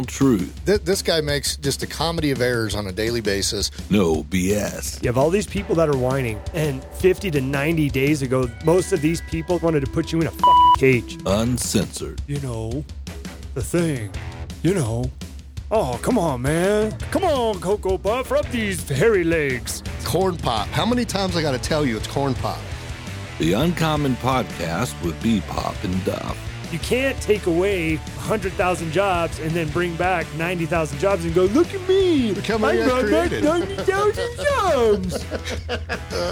all truth. Th- this guy makes just a comedy of errors on a daily basis. No BS. You have all these people that are whining, and 50 to 90 days ago, most of these people wanted to put you in a fucking cage. Uncensored. You know, the thing. You know. Oh, come on, man. Come on, Cocoa Puff. Rub these hairy legs. Corn pop. How many times I got to tell you it's corn pop? The Uncommon Podcast with B Pop and Duff. You can't take away 100,000 jobs and then bring back 90,000 jobs and go, look at me. Look how many I brought back 90,000 jobs.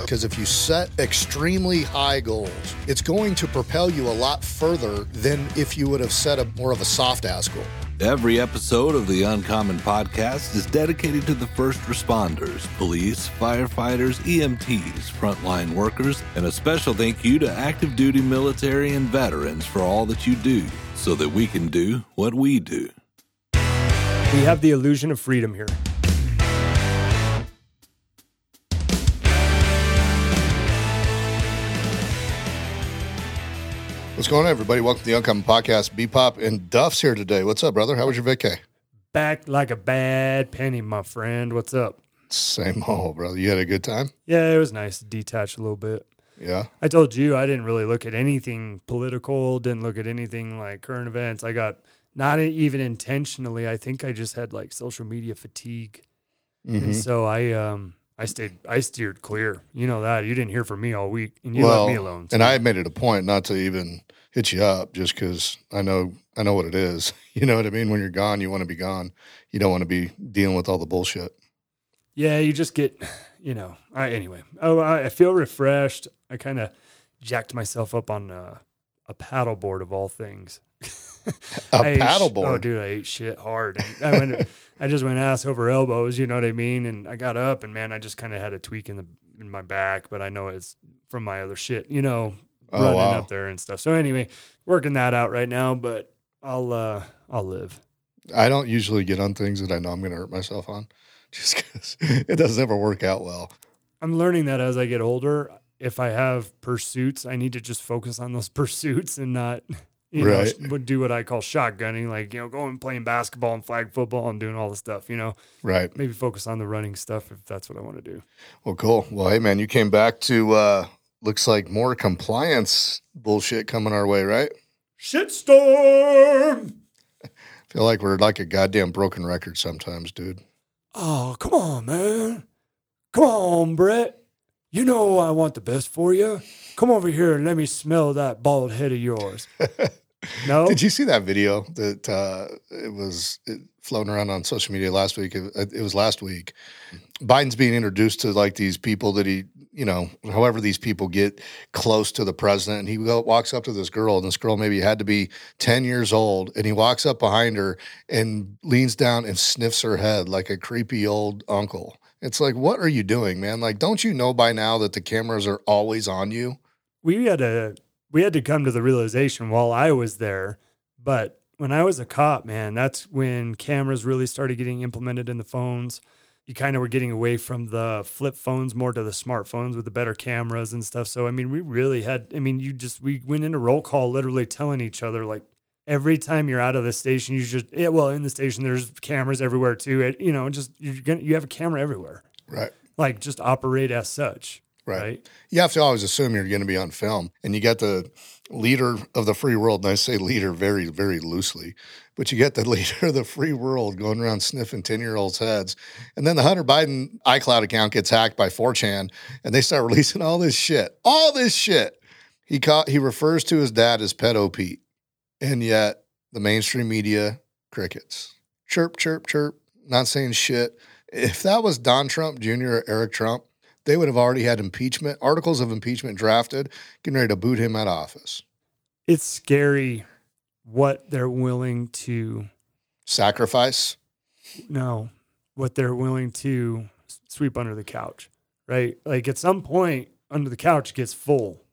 Because if you set extremely high goals, it's going to propel you a lot further than if you would have set a more of a soft ass goal. Every episode of the Uncommon Podcast is dedicated to the first responders, police, firefighters, EMTs, frontline workers, and a special thank you to active duty military and veterans for all that you do so that we can do what we do. we have the illusion of freedom here. What's going on, everybody? Welcome to the Uncommon Podcast. B Pop and Duff's here today. What's up, brother? How was your vacay? Back like a bad penny, my friend. What's up? Same old, brother. You had a good time? Yeah, it was nice to detach a little bit. Yeah. I told you I didn't really look at anything political, didn't look at anything like current events. I got not even intentionally. I think I just had like social media fatigue. Mm-hmm. And so I um I stayed I steered clear. You know that. You didn't hear from me all week and you well, left me alone. and I made it a point not to even hit you up just because I know I know what it is. You know what I mean? When you're gone, you want to be gone. You don't want to be dealing with all the bullshit. yeah, you just get you know. I anyway. Oh, I, I feel refreshed. I kind of jacked myself up on uh, a paddleboard of all things. A I ate sh- paddleboard. Oh, dude, I ate shit hard. And I went, I just went ass over elbows. You know what I mean? And I got up, and man, I just kind of had a tweak in the in my back, but I know it's from my other shit. You know, Oh, running wow. up there and stuff. So anyway, working that out right now, but I'll uh I'll live. I don't usually get on things that I know I'm going to hurt myself on, just because it doesn't ever work out well. I'm learning that as I get older, if I have pursuits, I need to just focus on those pursuits and not. You know, Right. sh- would do what I call shotgunning, like you know, going playing basketball and flag football and doing all the stuff. You know, Right. maybe focus on the running stuff if that's what I want to do. Well, cool. Well, hey, man, you came back to uh looks like more compliance bullshit coming our way, right? Shitstorm. feel like we're like a goddamn broken record sometimes, dude. Oh, come on, man. Come on, Brett. You know I want the best for you. Come over here and let me smell that bald head of yours. No? Did you see that video that uh, it was it, floating around on social media last week? It, it was last week. Biden's being introduced to like these people that he, you know, however these people get close to the president, and he go, walks up to this girl, and this girl maybe had to be ten years old, and he walks up behind her and leans down and sniffs her head like a creepy old uncle. It's like, what are you doing, man? Like, don't you know by now that the cameras are always on you? we had to we had to come to the realization while I was there, but when I was a cop, man, that's when cameras really started getting implemented in the phones. You kind of were getting away from the flip phones more to the smartphones with the better cameras and stuff. So I mean, we really had I mean, you just we went into roll call literally telling each other like every time you're out of the station, you just yeah, well, in the station there's cameras everywhere too. It, you know, just you're gonna you have a camera everywhere. Right. Like just operate as such. Right. right? You have to always assume you're going to be on film. And you got the leader of the free world, and I say leader very, very loosely, but you get the leader of the free world going around sniffing 10 year olds' heads. And then the Hunter Biden iCloud account gets hacked by 4chan, and they start releasing all this shit. All this shit. He, caught, he refers to his dad as Pedo Pete. And yet the mainstream media, crickets. Chirp, chirp, chirp, not saying shit. If that was Don Trump Jr. or Eric Trump, they would have already had impeachment, articles of impeachment drafted, getting ready to boot him out of office. It's scary what they're willing to Sacrifice. No, what they're willing to sweep under the couch, right? Like at some point, under the couch gets full.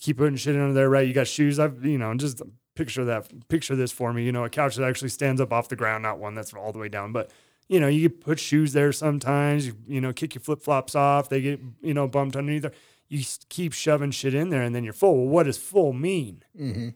Keep putting shit under there, right? You got shoes. I've, you know, and just picture that. Picture this for me. You know, a couch that actually stands up off the ground, not one that's all the way down. But you know, you put shoes there sometimes. You, you know, kick your flip flops off. They get you know bumped underneath there. You keep shoving shit in there, and then you're full. Well, what does full mean? Mm-hmm.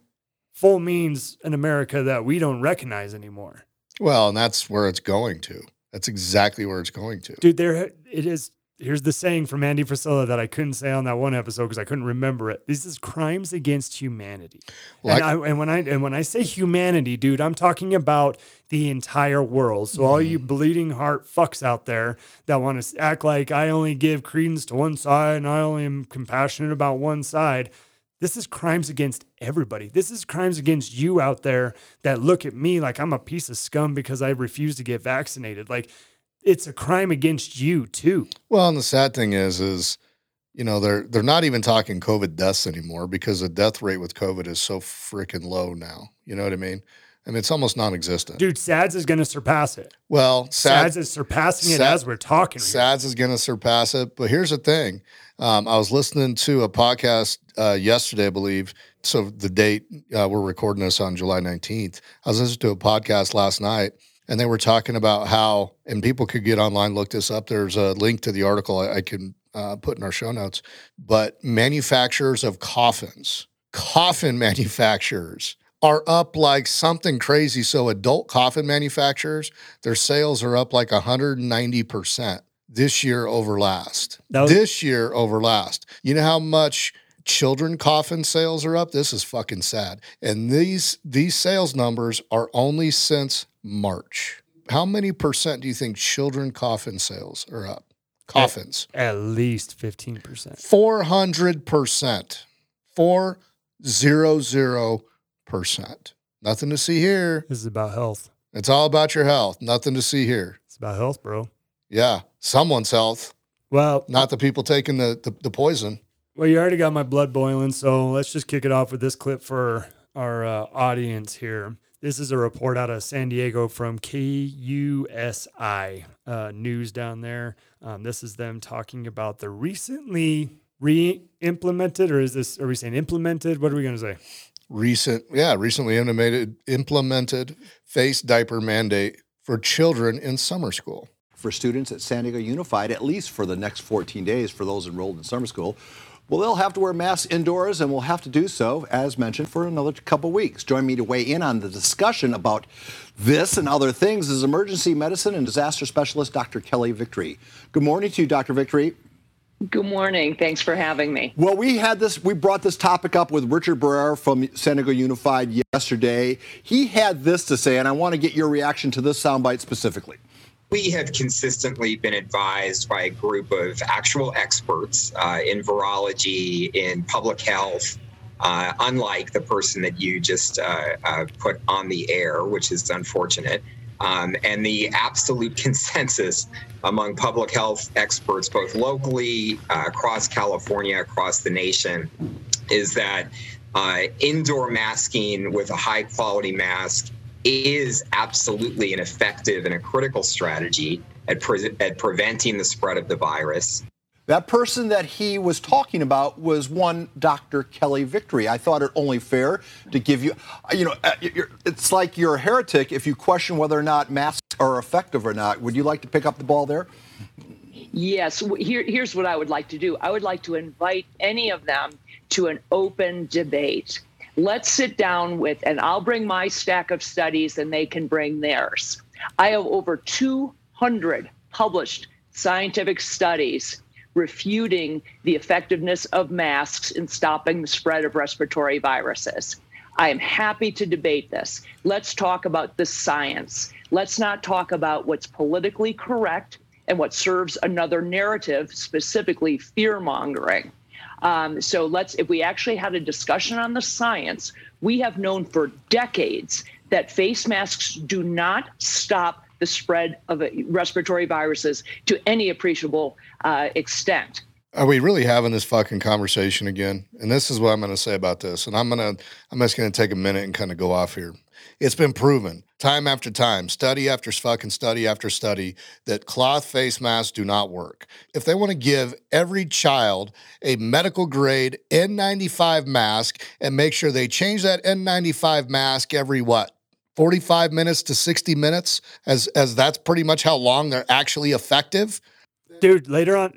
Full means an America that we don't recognize anymore. Well, and that's where it's going to. That's exactly where it's going to. Dude, there it is. Here's the saying from Andy Frisella that I couldn't say on that one episode because I couldn't remember it. This is crimes against humanity. Well, and, I- I, and when I and when I say humanity, dude, I'm talking about the entire world. So all Mm-hmm. you bleeding heart fucks out there that want to act like I only give credence to one side and I only am compassionate about one side. This is crimes against everybody. This is crimes against you out there that look at me like I'm a piece of scum because I refuse to get vaccinated. Like it's a crime against you too. Well, and the sad thing is, is you know they're they're not even talking COVID deaths anymore because the death rate with COVID is so freaking low now. You know what I mean? I mean it's almost non-existent. Dude, SADS is going to surpass it. well, sad, SADS is surpassing it Sad- as we're talking. SADS is going to surpass it. But here's the thing: um, I was listening to a podcast uh, yesterday, I believe. So the date uh, we're recording this on July 19th. I was listening to a podcast last night, and they were talking about how, and people could get online, look this up. There's a link to the article I, I can uh, put in our show notes. But manufacturers of coffins, coffin manufacturers. Are up like something crazy. So, adult coffin manufacturers, their sales are up like 190% this year over last. Was- this year over last. You know how much children coffin sales are up? This is fucking sad. And these these sales numbers are only since March. How many percent do you think children coffin sales are up? Coffins. At least 15%. 400%. 400%. Nothing to see here. This is about health. It's all about your health. Nothing to see here. It's about health, bro. Yeah, someone's health, Well, not the people taking the, the, the poison. well, you already got my blood boiling, so let's just kick it off with this clip for our uh, audience here. This is a report out of San Diego from KUSI uh, News down there. Um, this is them talking about the recently re-implemented, or is this? Are we saying implemented? What are we going to say? Recent, yeah, recently implemented implemented face diaper mandate for children in summer school. for students at San Diego Unified, at least for the next 14 days for those enrolled in summer school. Well, they'll have to wear masks indoors and will have to do so, as mentioned, for another couple weeks. Join me to weigh in on the discussion about this and other things is emergency medicine and disaster specialist Dr. Kelly Victory. Good morning to you, Dr. Victory. Good morning. Thanks for having me. Well, we had this, we brought this topic up with Richard Barrera from San Diego Unified yesterday. He had this to say, and I want to get your reaction to this soundbite specifically. We have consistently been advised by a group of actual experts uh, in virology, in public health, uh, unlike the person that you just uh, uh, put on the air, which is unfortunate. Um, and the absolute consensus among public health experts, both locally, uh, across California, across the nation, is that uh, indoor masking with a high quality mask is absolutely an effective and a critical strategy at, pre- at preventing the spread of the virus. That person that he was talking about was one Dr. Kelly Victory. I thought it only fair to give you, you know, uh, it's like you're a heretic if you question whether or not masks are effective or not. Would you like to pick up the ball there? Yes, here, here's what I would like to do I would like to invite any of them to an open debate. Let's sit down with, and I'll bring my stack of studies and they can bring theirs. I have over 200 published scientific studies refuting the effectiveness of masks in stopping the spread of respiratory viruses. I am happy to debate this. Let's talk about the science. Let's not talk about what's politically correct and what serves another narrative, specifically fear mongering. Um, so let's, if we actually had a discussion on the science, we have known for decades that face masks do not stop the spread of respiratory viruses to any appreciable uh, extent. Are we really having this fucking conversation again? And this is what I'm going to say about this. And I'm going to, I'm just going to take a minute and kind of go off here. It's been proven time after time, study after fucking study after study, that cloth face masks do not work. If they want to give every child a medical grade N95 mask and make sure they change that N95 mask every what? 45 minutes to 60 minutes as as that's pretty much how long they're actually effective Dude, later on,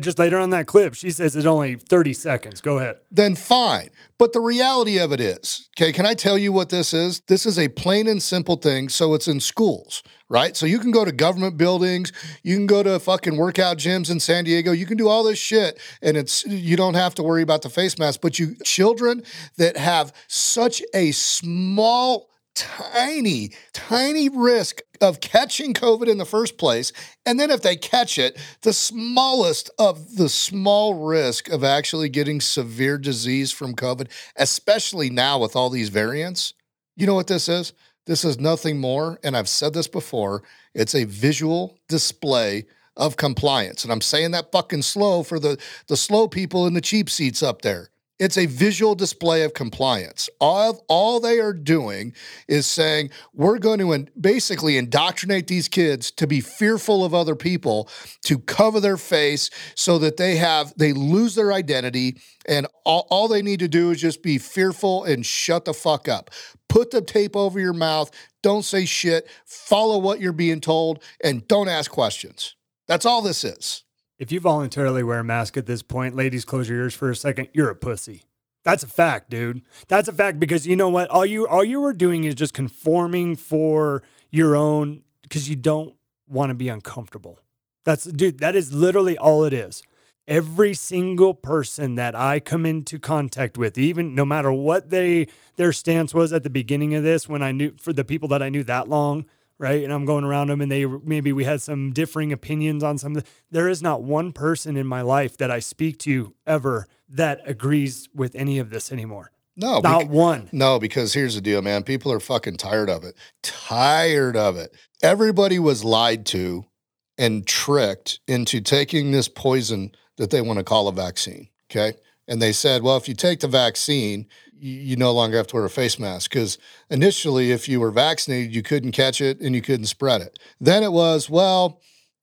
just later on that clip, she says it's only 30 seconds. Go ahead. then fine. But the reality of it is, okay, can I tell you what this is? This is a plain and simple thing. So it's in schools, right? So you can go to government buildings, you can go to fucking workout gyms in San Diego, you can do all this shit, and it's you don't have to worry about the face mask. But you children that have such a small tiny, tiny risk of catching COVID in the first place. And then if they catch it, the smallest of the small risk of actually getting severe disease from COVID, especially now with all these variants. You know what this is? This is nothing more. And I've said this before it's a visual display of compliance. And I'm saying that fucking slow for the, the slow people in the cheap seats up there. It's a visual display of compliance. All, all they are doing is saying, we're going to in- basically indoctrinate these kids to be fearful of other people, to cover their face so that they have, they lose their identity. And all, all they need to do is just be fearful and shut the fuck up. Put the tape over your mouth. Don't say shit. Follow what you're being told and don't ask questions. That's all this is. If you voluntarily wear a mask at this point, ladies, close your ears for a second. You're a pussy. That's a fact, dude. That's a fact because you know what? All you all you were doing is just conforming for your own because you don't want to be uncomfortable. That's dude, that is literally all it is. Every single person that I come into contact with, even no matter what they their stance was at the beginning of this, when I knew for the people that I knew that long, right? And I'm going around them and they maybe we had some differing opinions on some there is not one person in my life that I speak to ever that agrees with any of this anymore. No, Not bec- one. No, because here's the deal, man. People are fucking tired of it. Tired of it. Everybody was lied to and tricked into taking this poison that they want to call a vaccine. Okay. And they said, well, if you take the vaccine, you, no longer have to wear a face mask. Because initially, if you were vaccinated, you couldn't catch it and you couldn't spread it. Then it was, well,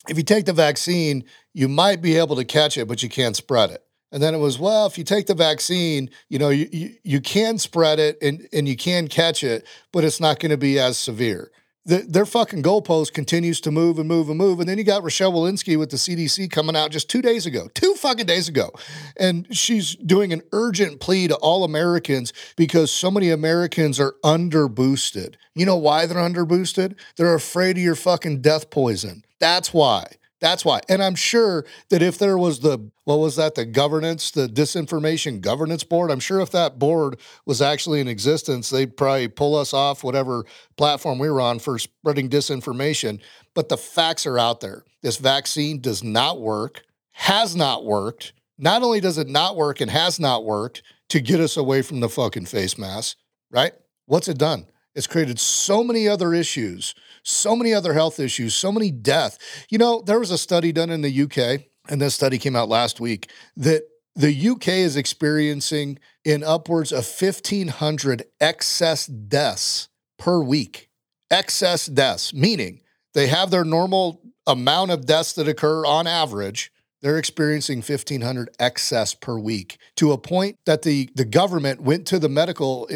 if you take the vaccine, you might be able to catch it, but you can't spread it. And then it was, well, if you take the vaccine, you know, you, you, you can spread it and, and you can catch it, but it's not going to be as severe. The, their fucking goalpost continues to move and move and move. And then you got Rochelle Walensky with the CDC coming out just two days ago, two fucking days ago. And she's doing an urgent plea to all Americans because so many Americans are under boosted. You know why they're under boosted? They're afraid of your fucking death poison. That's why. That's why. And I'm sure that if there was the, what was that, the governance, the disinformation governance board, I'm sure if that board was actually in existence, they'd probably pull us off whatever platform we were on for spreading disinformation. But the facts are out there. This vaccine does not work, has not worked. Not only does it not work and has not worked to get us away from the fucking face mask, right? What's it done? It's created so many other issues, so many other health issues, so many death. You know, there was a study done in the UK, and this study came out last week, that the UK is experiencing in upwards of 1,500 excess deaths per week. Excess deaths, meaning they have their normal amount of deaths that occur on average. They're experiencing 1,500 excess per week to a point that the, the government went to the medical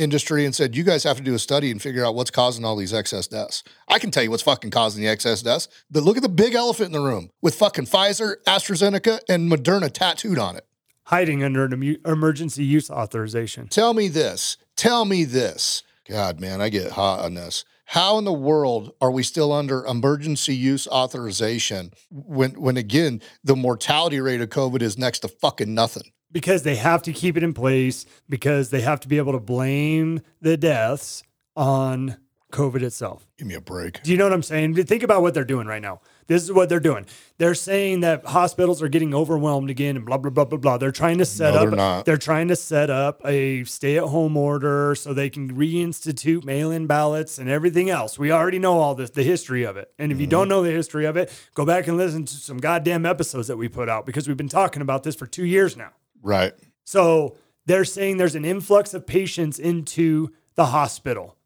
industry and said, you guys have to do a study and figure out what's causing all these excess deaths. I can tell you what's fucking causing the excess deaths. But look at the big elephant in the room with fucking Pfizer, AstraZeneca, and Moderna tattooed on it. Hiding under an emergency use authorization. Tell me this. Tell me this. God, man, I get hot on this. How in the world are we still under emergency use authorization when, when again, the mortality rate of COVID is next to fucking nothing? Because they have to keep it in place because they have to be able to blame the deaths on COVID itself. Give me a break. Do you know what I'm saying? Think about what they're doing right now. This is what they're doing. They're saying that hospitals are getting overwhelmed again and blah blah blah blah blah. They're trying to set No, up they're not. they're trying to set up a stay-at-home order so they can reinstitute mail-in ballots and everything else. We already know all this, the history of it. And if you Mm-hmm. don't know the history of it, go back and listen to some goddamn episodes that we put out because we've been talking about this for 2 years now. Right. So they're saying there's an influx of patients into the hospital.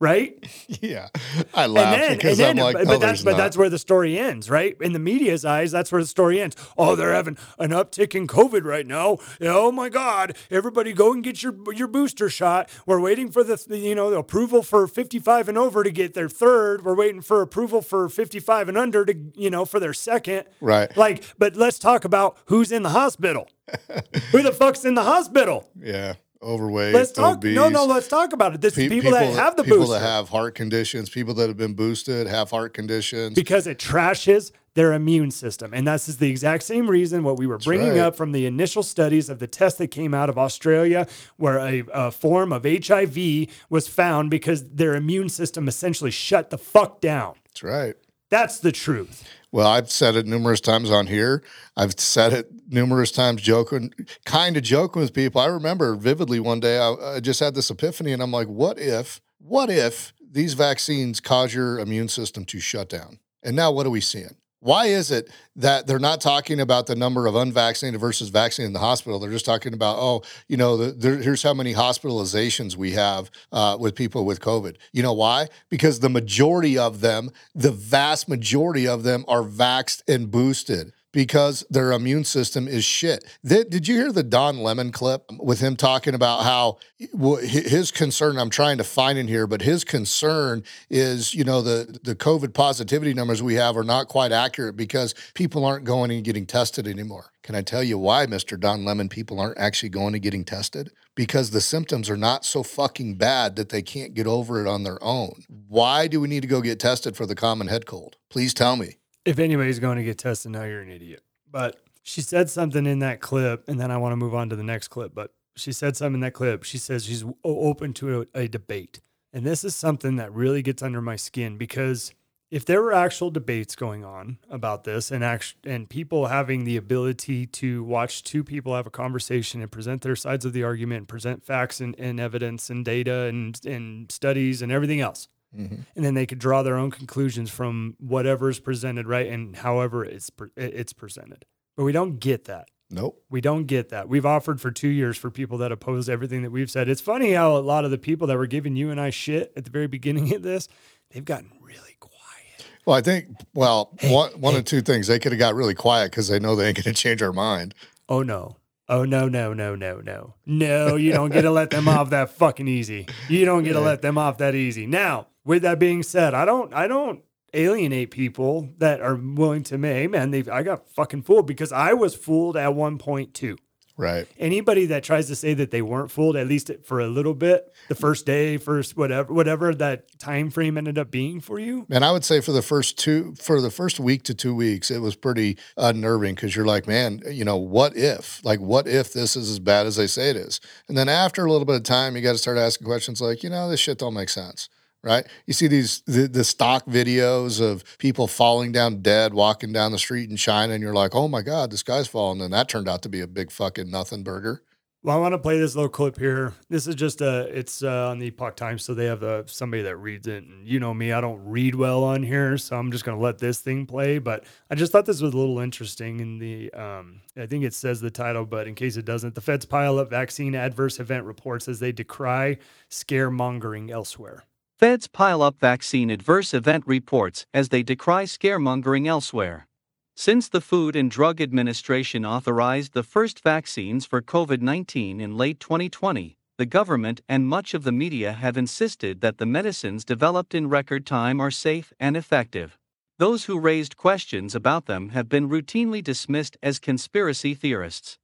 Right? Yeah, I laugh and then, because and then, I'm like, but, but that's but not. that's where the story ends, right? In the media's eyes, that's where the story ends. Oh, they're having an uptick in COVID right now. Oh my God! Everybody, go and get your your booster shot. We're waiting for the you know the approval for 55 and over to get their third. We're waiting for approval for 55 and under to you know for their second. Right. Like, but let's talk about who's in the hospital. Who the fuck's in the hospital? yeah, overweight. Let's talk. obese. No, no, let's talk about it. This Pe- is people, that have the boost. people booster. that have heart conditions, people that have been boosted have heart conditions. because it trashes their immune system. And that's the exact same reason what we were bringing right. up from the initial studies of the test that came out of Australia, where a, a form of HIV was found because their immune system essentially shut the fuck down. That's right. That's the truth. Well, I've said it numerous times on here. I've said it numerous times, joking, kind of joking with people. I remember vividly one day I, I just had this epiphany, and I'm like, what if, what if these vaccines cause your immune system to shut down? And now what are we seeing? Why is it that they're not talking about the number of unvaccinated versus vaccinated in the hospital? They're just talking about, oh, you know, the, here's how many hospitalizations we have uh, with people with COVID. You know why? Because the majority of them, the vast majority of them, are vaxxed and boosted because their immune system is shit. Did you hear the Don Lemon clip with him talking about how his concern? I'm trying to find in here, but his concern is, you know, the the COVID positivity numbers we have are not quite accurate because people aren't going and getting tested anymore. Can I tell you why, Mr. Don Lemon? People aren't actually going and getting tested because the symptoms are not so fucking bad that they can't get over it on their own. Why do we need to go get tested for the common head cold? Please tell me. If anybody's going to get tested now, you're an idiot. But she said something in that clip, and then I want to move on to the next clip. But she said something in that clip. She says she's open to a, a debate. And this is something that really gets under my skin because if there were actual debates going on about this and act- and people having the ability to watch two people have a conversation and present their sides of the argument and present facts and, and evidence and data and, and studies and everything else, Mhm. and then they could draw their own conclusions from whatever's presented, right? And however it's pre- it's presented. But we don't get that. Nope. We don't get that. We've offered for two years for people that oppose everything that we've said. It's funny how a lot of the people that were giving you and I shit at the very beginning of this, they've gotten really quiet. Well, I think, well, one, one of two things. They could have got really quiet because they know they ain't going to change our mind. Oh no. Oh no, no, no, no, no. No, you don't get to let them off that fucking easy. You don't get to let them off that easy. Now, with that being said, I don't I don't alienate people that are willing to hey man, they I got fucking fooled because I was fooled at one point too. Right. Anybody that tries to say that they weren't fooled, at least for a little bit, the first day, first whatever, whatever that time frame ended up being for you, And I would say for the first two, for the first week to two weeks, it was pretty unnerving because you're like, man, you know, what if? Like, what if this is as bad as they say it is? And then after a little bit of time, you got to start asking questions like, you know, this shit don't make sense. Right? You see these the, the stock videos of people falling down dead, walking down the street in China, and you're like, oh my God, this guy's falling. And that turned out to be a big fucking nothing burger. Well, I want to play this little clip here. This is just a, it's uh, on the Epoch Times, so they have uh somebody that reads it. And you know me, I don't read well on here, so I'm just going to let this thing play. But I just thought this was a little interesting. In the, um, I think it says the title, but in case it doesn't, the feds pile up vaccine adverse event reports as they decry scaremongering elsewhere. Feds pile up vaccine adverse event reports as they decry scaremongering elsewhere. Since the Food and Drug Administration authorized the first vaccines for COVID 19 in late 2020, the government and much of the media have insisted that the medicines developed in record time are safe and effective. Those who raised questions about them have been routinely dismissed as conspiracy theorists.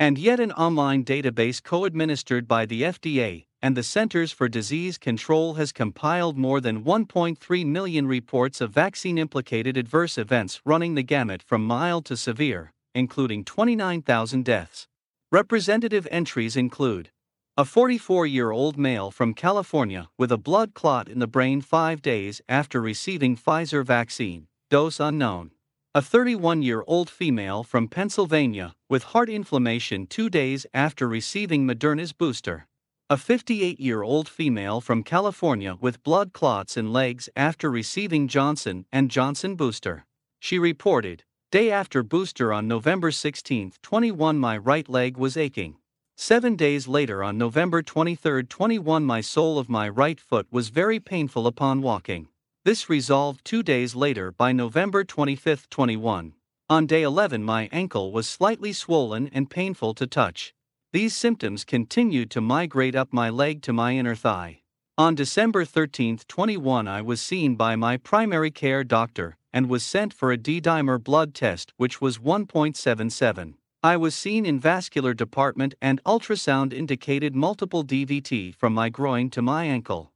And yet, an online database co administered by the FDA and the Centers for Disease Control has compiled more than 1.3 million reports of vaccine implicated adverse events running the gamut from mild to severe, including 29,000 deaths. Representative entries include a 44 year old male from California with a blood clot in the brain five days after receiving Pfizer vaccine, dose unknown. A 31 year old female from Pennsylvania with heart inflammation two days after receiving Moderna's booster. A 58 year old female from California with blood clots in legs after receiving Johnson and Johnson booster. She reported, day after booster on November 16, 21 my right leg was aching. Seven days later, on November 23, 21, my sole of my right foot was very painful upon walking. This resolved two days later by November 25, 21. On day 11, my ankle was slightly swollen and painful to touch. These symptoms continued to migrate up my leg to my inner thigh. On December 13, 21, I was seen by my primary care doctor and was sent for a D dimer blood test, which was 1.77. I was seen in vascular department and ultrasound indicated multiple DVT from my groin to my ankle.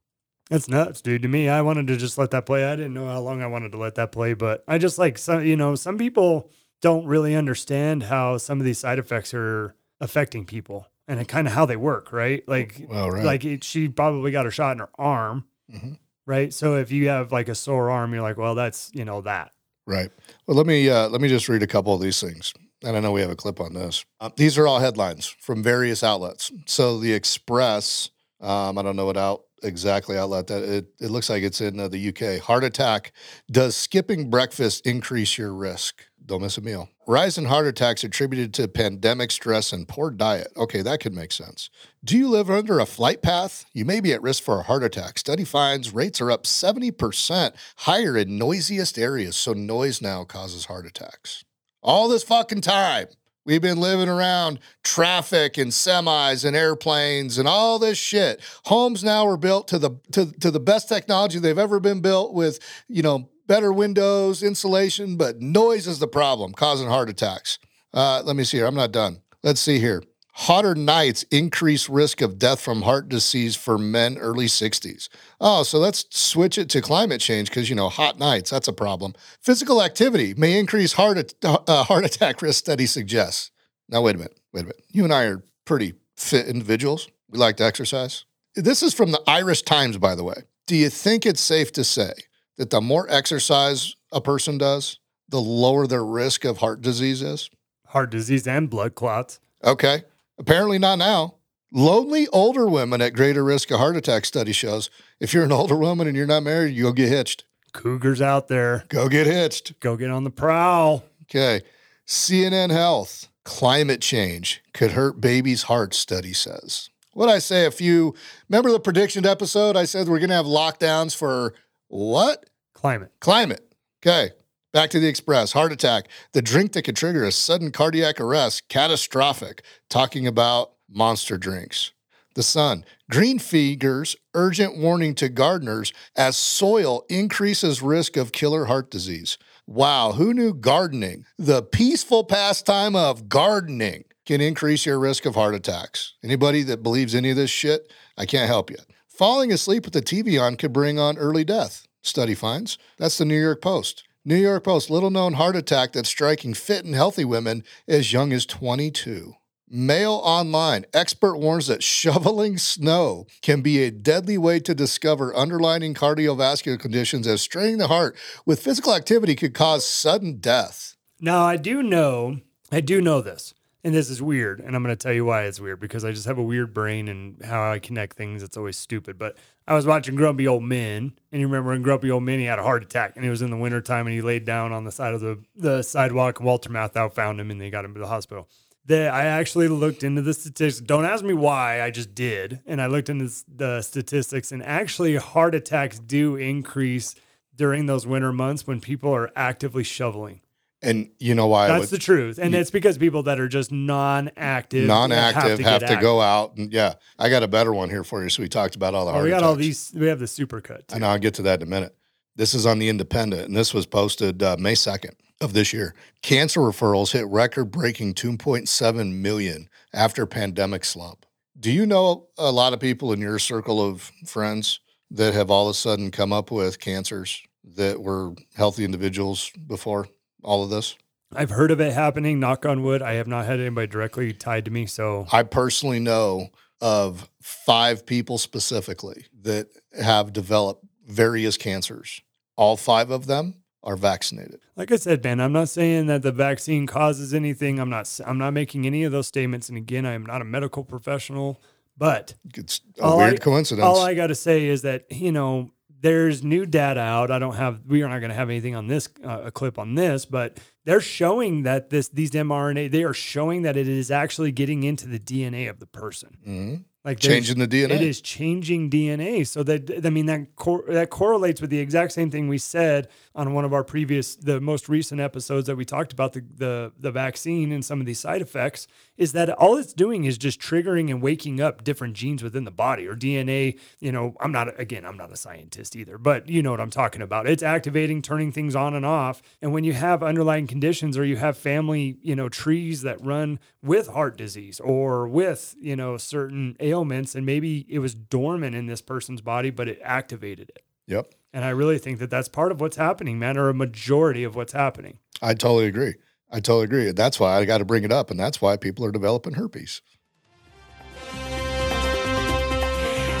That's nuts, dude. To me, I wanted to just let that play. I didn't know how long I wanted to let that play, but I just like some, you know, some people don't really understand how some of these side effects are affecting people and kind of how they work, right? Like, Well, right. like it, she probably got her shot in her arm, Mhm. right? So if you have like a sore arm, you're like, well, that's you know that. Right. Well, let me uh, let me just read a couple of these things, and I know we have a clip on this. Uh, these are all headlines from various outlets. So the Express, um, I don't know what out exactly outlet that it. It looks like it's in uh, the UK. Heart attack. Does skipping breakfast increase your risk? Don't miss a meal. Rise in heart attacks attributed to pandemic stress and poor diet. Okay, that could make sense. Do you live under a flight path? You may be at risk for a heart attack. Study finds rates are up 70% higher in noisiest areas. So, noise now causes heart attacks. All this fucking time, we've been living around traffic and semis and airplanes and all this shit. Homes now are built to the to, to the best technology they've ever been built with, you know, better windows, insulation, but noise is the problem causing heart attacks. Uh, let me see here. I'm not done. Let's see here. Hotter nights increase risk of death from heart disease for men early 60s. Oh, so let's switch it to climate change because, you know, hot nights, that's a problem. Physical activity may increase heart, at- uh, heart attack risk, study suggests. Now, wait a minute. Wait a minute. You and I are pretty fit individuals. We like to exercise. This is from the Irish Times, by the way. Do you think it's safe to say that the more exercise a person does, the lower their risk of heart disease is? Heart disease and blood clots. Okay. Apparently not now. Lonely older women at greater risk of heart attack, study shows. If you're an older woman and you're not married, you'll get hitched. Cougars out there. Go get hitched. Go get on the prowl. Okay. CNN Health. Climate change could hurt babies' hearts, study says. What I say a few, remember the prediction episode? I said we're going to have lockdowns for what? Climate. Climate. Okay. Back to the express. Heart attack. The drink that could trigger a sudden cardiac arrest. Catastrophic. Talking about monster drinks. The sun. Green figures urgent warning to gardeners as soil increases risk of killer heart disease. Wow, who knew gardening, the peaceful pastime of gardening, can increase your risk of heart attacks? Anybody that believes any of this shit, I can't help you. Falling asleep with the TV on could bring on early death, study finds. That's the New York Post. New York Post, little known heart attack that's striking fit and healthy women as young as 22. Mail Online, expert warns that shoveling snow can be a deadly way to discover underlying cardiovascular conditions as straining the heart with physical activity could cause sudden death. Now I do know, I do know this, and this is weird, and I'm going to tell you why it's weird because I just have a weird brain and how I connect things. It's always stupid. But I was watching Grumpy Old Men, and you remember in Grumpy Old Men he had a heart attack, and it was in the wintertime, and he laid down on the side of the the sidewalk. Walter Matthau found him, and they got him to the hospital. The, I actually looked into the statistics. Don't ask me why. I just did, and I looked into the statistics, and actually, heart attacks do increase during those winter months when people are actively shoveling. And you know why? That's would- the truth. And it's because people that are just non-active, non-active have to, get go out and yeah i got a better one here for you so we talked about all the Oh, we got all these. We have the supercut. I know I'll get to that in a minute. This is on the Independent, and this was posted uh, May second of this year. Cancer referrals hit record-breaking 2.7 million after pandemic slump. Do you know a lot of people in your circle of friends that have all of a sudden come up with cancers that were healthy individuals before all of this? I've heard of it happening. Knock on wood. I have not had anybody directly tied to me. So I personally know of five people specifically that have developed various cancers. All five of them are vaccinated. like I said, man, I'm not saying that the vaccine causes anything. I'm not. I'm not making any of those statements. And again, I am not a medical professional. But It's a weird I- coincidence. all I got to say is that you know there's new data out. I don't have, we are not going to have anything on this, uh, a clip on this, but they're showing that this, these mRNA, they are showing that it is actually getting into the DNA of the person. Mhm. Like Changing the DNA. It is changing DNA. So that I mean that cor- that correlates with the exact same thing we said on one of our previous, the most recent episodes that we talked about the the the vaccine and some of these side effects. Is that all it's doing is just triggering and waking up different genes within the body or DNA. You know, I'm not again, I'm not a scientist either, but you know what I'm talking about. It's activating, turning things on and off. And when you have underlying conditions or you have family, you know, trees that run with heart disease or with you know certain ailments and maybe it was dormant in this person's body but it activated it Yep. and i really think that that's part of what's happening man or a majority of what's happening I totally agree. I totally agree. That's why I got to bring it up, and that's why people are developing herpes.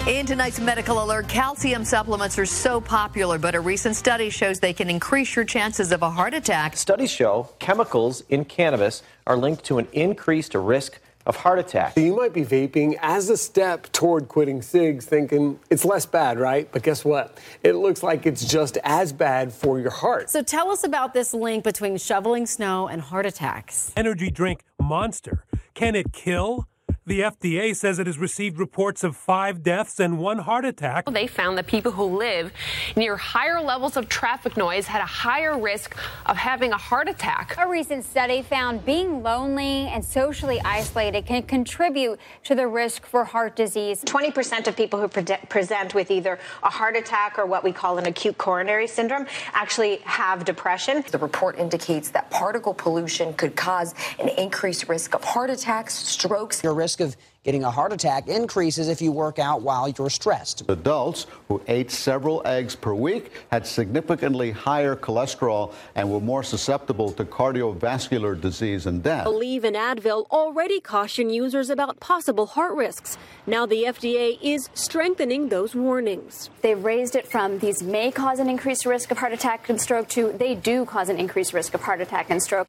In tonight's medical alert, calcium supplements are so popular, but a recent study shows they can increase your chances of a heart attack. Studies show chemicals in cannabis are linked to an increased risk of heart attack. So you might be vaping as a step toward quitting cigs, thinking it's less bad, right? But guess what? It looks like it's just as bad for your heart. So tell us about this link between shoveling snow and heart attacks. Energy drink Monster. Can it kill? The FDA says it has received reports of five deaths and one heart attack. They found that people who live near higher levels of traffic noise had a higher risk of having a heart attack. A recent study found being lonely and socially isolated can contribute to the risk for heart disease. 20% of people who pre- present with either a heart attack or what we call an acute coronary syndrome actually have depression. The report indicates that particle pollution could cause an increased risk of heart attacks, strokes. Your risk of getting a heart attack increases if you work out while you're stressed. Adults who ate several eggs per week had significantly higher cholesterol and were more susceptible to cardiovascular disease and death. Aleve and Advil already caution users about possible heart risks. Now the FDA is strengthening those warnings. They've raised it from these may cause an increased risk of heart attack and stroke to they do cause an increased risk of heart attack and stroke.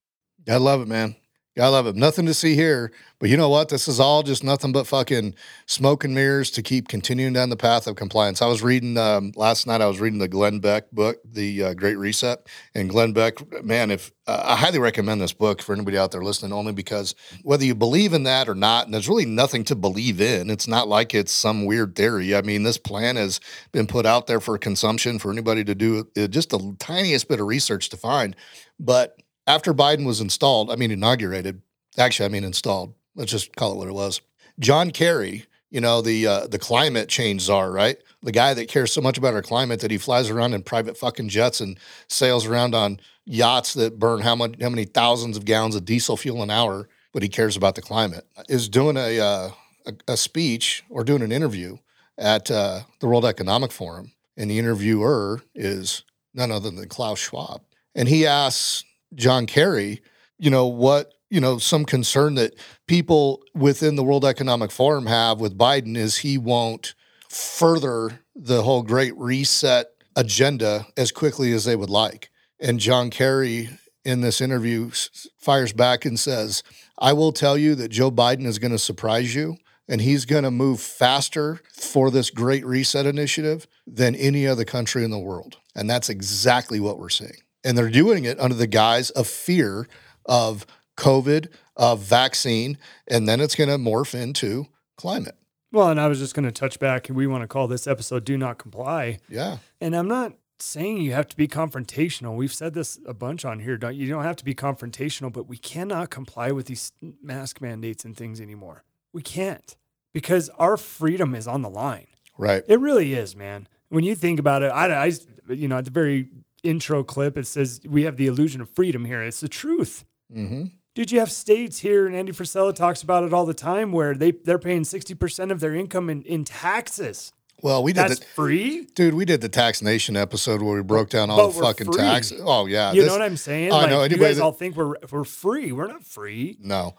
I love it, man. I love it. Nothing to see here, but you know what? This is all just nothing but fucking smoke and mirrors to keep continuing down the path of compliance. I was reading um, last night. I was reading the Glenn Beck book, The uh, Great Reset, and Glenn Beck. Man, if uh, I highly recommend this book for anybody out there listening, only because whether you believe in that or not, and there's really nothing to believe in. It's not like it's some weird theory. I mean, this plan has been put out there for consumption for anybody to do uh, just the tiniest bit of research to find, but after Biden was installed, I mean, inaugurated, actually, I mean, installed, let's just call it what it was. John Kerry, you know, the uh, the climate change czar, right? The guy that cares so much about our climate that he flies around in private fucking jets and sails around on yachts that burn how much, how many thousands of gallons of diesel fuel an hour, but he cares about the climate, is doing a uh, a, a, speech or doing an interview at uh, the World Economic Forum, and the interviewer is none other than Klaus Schwab, and he asks John Kerry, you know, what, you know, some concern that people within the World Economic Forum have with Biden is he won't further the whole great reset agenda as quickly as they would like. And John Kerry in this interview fires back and says, I will tell you that Joe Biden is going to surprise you and he's going to move faster for this great reset initiative than any other country in the world. And that's exactly what we're seeing and they're doing it under the guise of fear of COVID, of vaccine, and then it's going to morph into climate. Well, and I was just going to touch back. We want to call this episode "Do Not Comply." Yeah, and I'm not saying you have to be confrontational. We've said this a bunch on here. Don't you don't have to be confrontational, but we cannot comply with these mask mandates and things anymore. We can't because our freedom is on the line. Right. It really is, man. When you think about it, I, I you know, at the very intro clip, it says we have the illusion of freedom here. It's the truth. Mm-hmm. Dude, you have states here, and Andy Frisella talks about it all the time, where they they're paying sixty percent of their income in, in taxes. Well, we did That's the, free, dude. We did the Tax Nation episode where we broke down all but the fucking free. taxes. Oh yeah, you this, know what I'm saying? I like, know. You Anybody guys that, all think we're we're free. We're not free. No,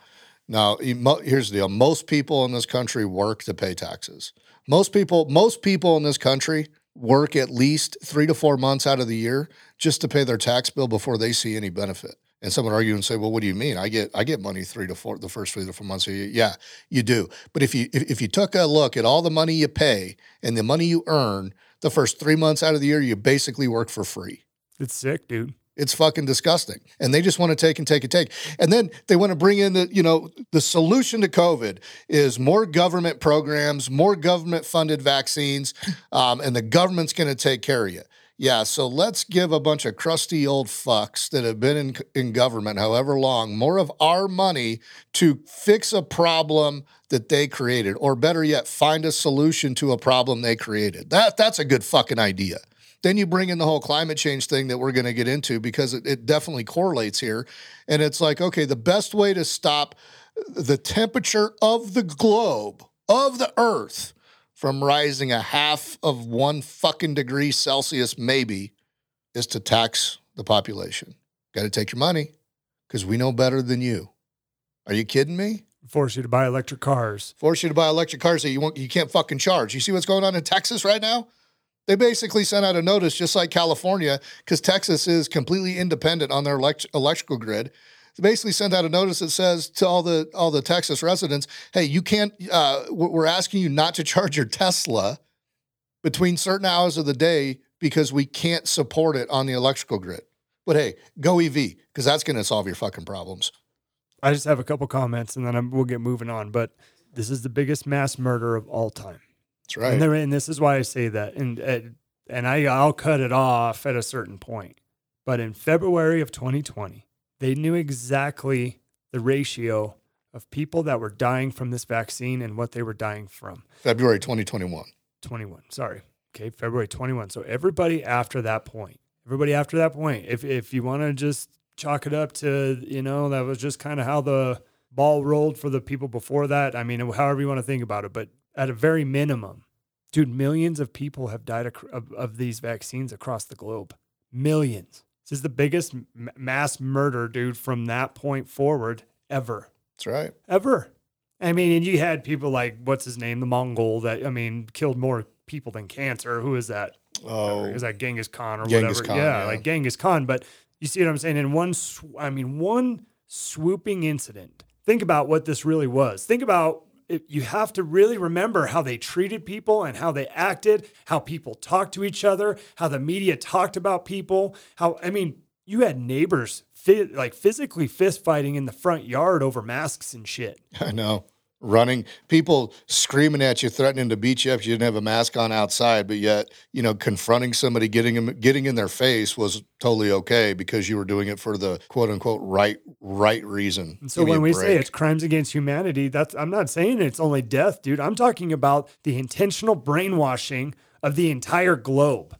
no. Here's the deal: most people in this country work to pay taxes. Most people, most people in this country work at least three to four months out of the year just to pay their tax bill before they see any benefit. And someone argue and say, "Well, what do you mean? I get I get money three to four the first three to four months of year." Yeah, you do. But if you if, if you took a look at all the money you pay and the money you earn, the first three months out of the year, you basically work for free. It's sick, dude. It's fucking disgusting. And they just want to take and take and take. And then they want to bring in the, you know, the solution to COVID is more government programs, more government funded vaccines, um, and the government's going to take care of you. Yeah, so let's give a bunch of crusty old fucks that have been in, in government however long more of our money to fix a problem that they created, or better yet, find a solution to a problem they created. That that's a good fucking idea. Then you bring in the whole climate change thing that we're going to get into because it, it definitely correlates here. And it's like, okay, the best way to stop the temperature of the globe, of the earth, from rising a half of one fucking degree Celsius, maybe, is to tax the population. Got to take your money because we know better than you. Are you kidding me? Force you to buy electric cars. Force you to buy electric cars that you won't, you can't fucking charge. You see what's going on in Texas right now? They basically sent out a notice, just like California, because Texas is completely independent on their elect- electrical grid. They basically sent out a notice that says to all the all the Texas residents, "Hey, you can't. Uh, we're asking you not to charge your Tesla between certain hours of the day because we can't support it on the electrical grid." But hey, go EV because that's going to solve your fucking problems. I just have a couple comments and then I'm, we'll get moving on. But this is the biggest mass murder of all time. That's right. And, there, and this is why I say that. And and I I'll cut it off at a certain point. But in February of 2020, they knew exactly the ratio of people that were dying from this vaccine and what they were dying from. February 2021. 21. Sorry. Okay, February 21. So everybody after that point, everybody after that point, if if you want to just chalk it up to, you know, that was just kind of how the ball rolled for the people before that. I mean, however you want to think about it, but at a very minimum, dude, millions of people have died of, of these vaccines across the globe. Millions. This is the biggest m- mass murder, dude, from that point forward ever. That's right. Ever. I mean, and you had people like what's his name, the Mongol that I mean killed more people than cancer. Who is that? Oh, is that Genghis Khan or Genghis whatever? Khan, yeah, yeah. like Genghis Khan. But you see what I'm saying? In one, sw- I mean, one swooping incident. Think about what this really was. Think about it, you have to really remember how they treated people and how they acted, how people talked to each other, how the media talked about people. How I mean, you had neighbors like physically fist fighting in the front yard over masks and shit. I know. Running, people screaming at you, threatening to beat you if you didn't have a mask on outside, but yet, you know, confronting somebody, getting them, getting in their face was totally okay because you were doing it for the quote unquote right, right reason. And so Give when we say it's crimes against humanity, that's I'm not saying it's only death, dude. I'm talking about the intentional brainwashing of the entire globe.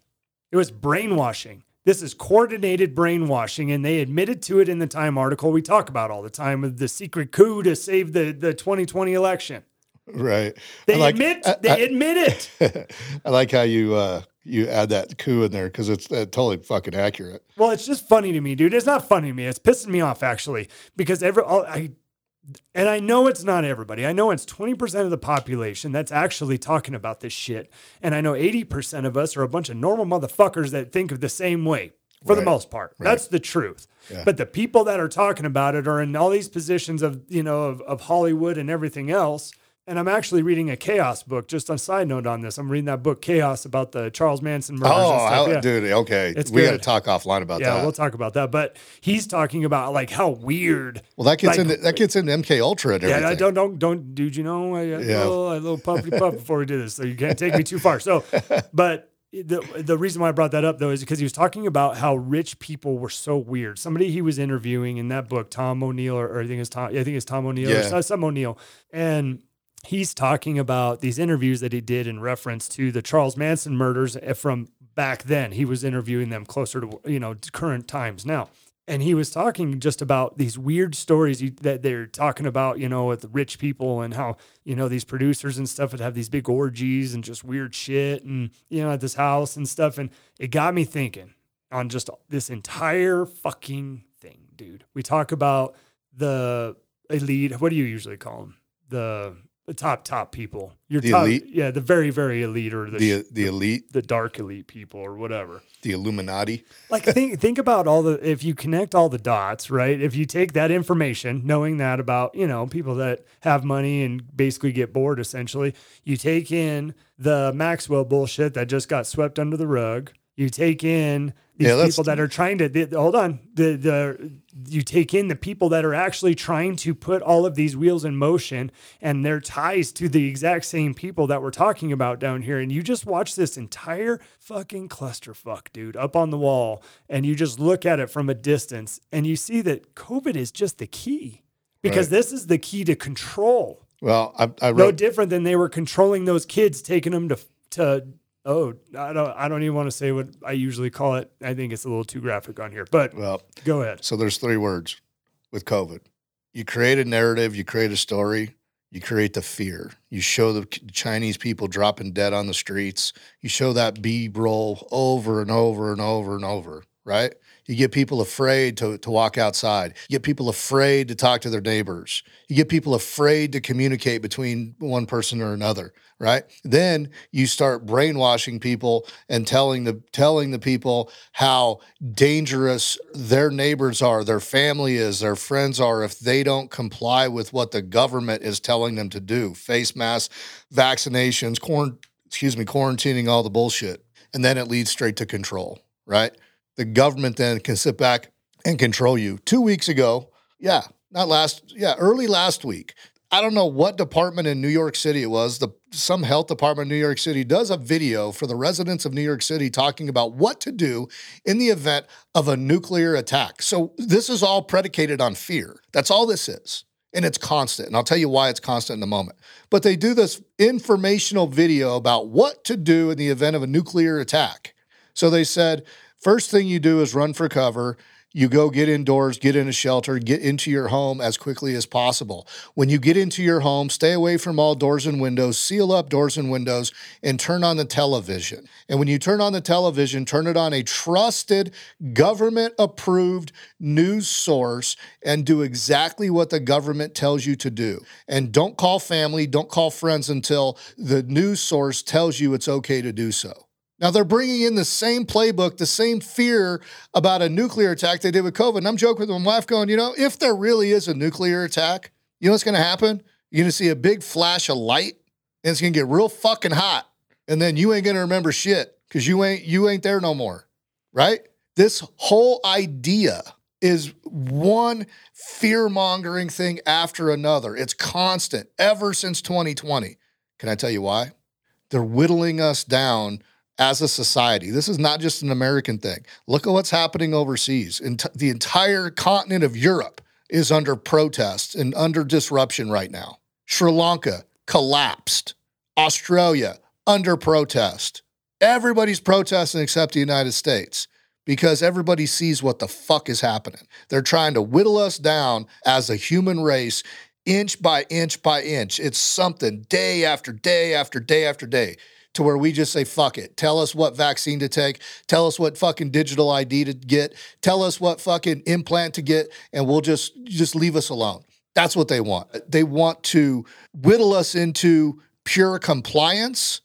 It was brainwashing. This is coordinated brainwashing, and they admitted to it in the Time article we talk about all the time of the secret coup to save the, the 2020 election. right, They like- admit I- they I- admit it. I like how you uh, you add that coup in there because it's uh, totally fucking accurate. Well, it's just funny to me, dude. It's not funny to me. It's pissing me off actually because every all- I and I know it's not everybody. I know it's 20% of the population that's actually talking about this shit. And I know 80% of us are a bunch of normal motherfuckers that think of the same way for the most part. That's the truth. Yeah. But the people that are talking about it are in all these positions of, you know, of, of Hollywood and everything else. And I'm actually reading a chaos book. Just on side note on this, I'm reading that book Chaos about the Charles Manson murders. Oh, and stuff. I- Yeah. dude, okay, It's we got to talk offline about yeah, that. Yeah, we'll talk about that. But he's talking about like how weird. well, that gets like, into that gets into MK Ultra and everything. Yeah, I don't don't don't, dude. You know, I, Yeah. little, a little puffy puff before we do this, so you can't take me too far. So, but the the reason why I brought that up though is because he was talking about how rich people were so weird. Somebody he was interviewing in that book, Tom O'Neill, or, or I think it's Tom. I think it's Tom O'Neill Yeah. or some O'Neill, and he's talking about these interviews that he did in reference to the Charles Manson murders eh, from back then. He was interviewing them closer to you know current times now. And he was talking just about these weird stories that they're talking about, you know, with rich people and how, you know, these producers and stuff would have these big orgies and just weird shit and, you know, at this house and stuff. And it got me thinking on just this entire fucking thing, dude. We talk about the elite. What do you usually call them? The the top top people. Your The top, elite? yeah, the very very elite or the The the elite, the dark elite people or whatever. the Illuminati. Like think think about all the if you connect all the dots, right? If you take that information, knowing that about, you know, people that have money and basically get bored essentially, you take in the Maxwell bullshit that just got swept under the rug. You take in these Yeah, people that are trying to the, hold on. The the you take in the people that are actually trying to put all of these wheels in motion and their ties to the exact same people that we're talking about down here. And you just watch this entire fucking clusterfuck, dude, up on the wall, and you just look at it from a distance and you see that COVID is just the key. Because Right. this is the key to control. Well, I, I No different than they were controlling those kids, taking them to to oh, I don't I don't even want to say what I usually call it. I think it's a little too graphic on here. But well. go ahead. So there's three words with COVID. You create a narrative, you create a story, you create the fear. You show the Chinese people dropping dead on the streets. You show that B roll over and over and over and over, right? You get people afraid to, to walk outside. You get people afraid to talk to their neighbors. You get people afraid to communicate between one person or another, right? Then you start brainwashing people and telling the telling the people how dangerous their neighbors are, their family is, their friends are if they don't comply with what the government is telling them to do. Face masks, vaccinations, quarant- excuse me, quarantining all the bullshit. And then it leads straight to control, right? The government then can sit back and control you. 2 weeks ago, yeah, not last, yeah, early last week. I don't know what department in New York City it was. The some health department in New York City does a video for the residents of New York City talking about what to do in the event of a nuclear attack. So this is all predicated on fear. That's all this is. And it's constant. And I'll tell you why it's constant in a moment. But they do this informational video about what to do in the event of a nuclear attack. So they said, first thing you do is run for cover. You go get indoors, get in a shelter, get into your home as quickly as possible. When you get into your home, stay away from all doors and windows, seal up doors and windows, and turn on the television. And when you turn on the television, turn it on a trusted, government approved news source and do exactly what the government tells you to do. And don't call family, don't call friends until the news source tells you it's okay to do so. Now they're bringing in the same playbook, the same fear about a nuclear attack they did with COVID. And I'm joking with my wife, going, you know, if there really is a nuclear attack, you know what's going to happen? You're going to see a big flash of light, and it's going to get real fucking hot, and then you ain't going to remember shit because you ain't you ain't there no more, right? This whole idea is one fear mongering thing after another. It's constant ever since 2020. Can I tell you why? They're whittling us down as a society. This is not just an American thing. Look at what's happening overseas. The entire continent of Europe is under protest and under disruption right now. Sri Lanka collapsed. Australia under protest. Everybody's protesting except the United States because everybody sees what the fuck is happening. They're trying to whittle us down as a human race inch by inch by inch. It's something day after day after day after day to where we just say, fuck it. Tell us what vaccine to take. Tell us what fucking digital ID to get. Tell us what fucking implant to get, and we'll just just leave us alone. That's what they want. They want to whittle us into pure compliance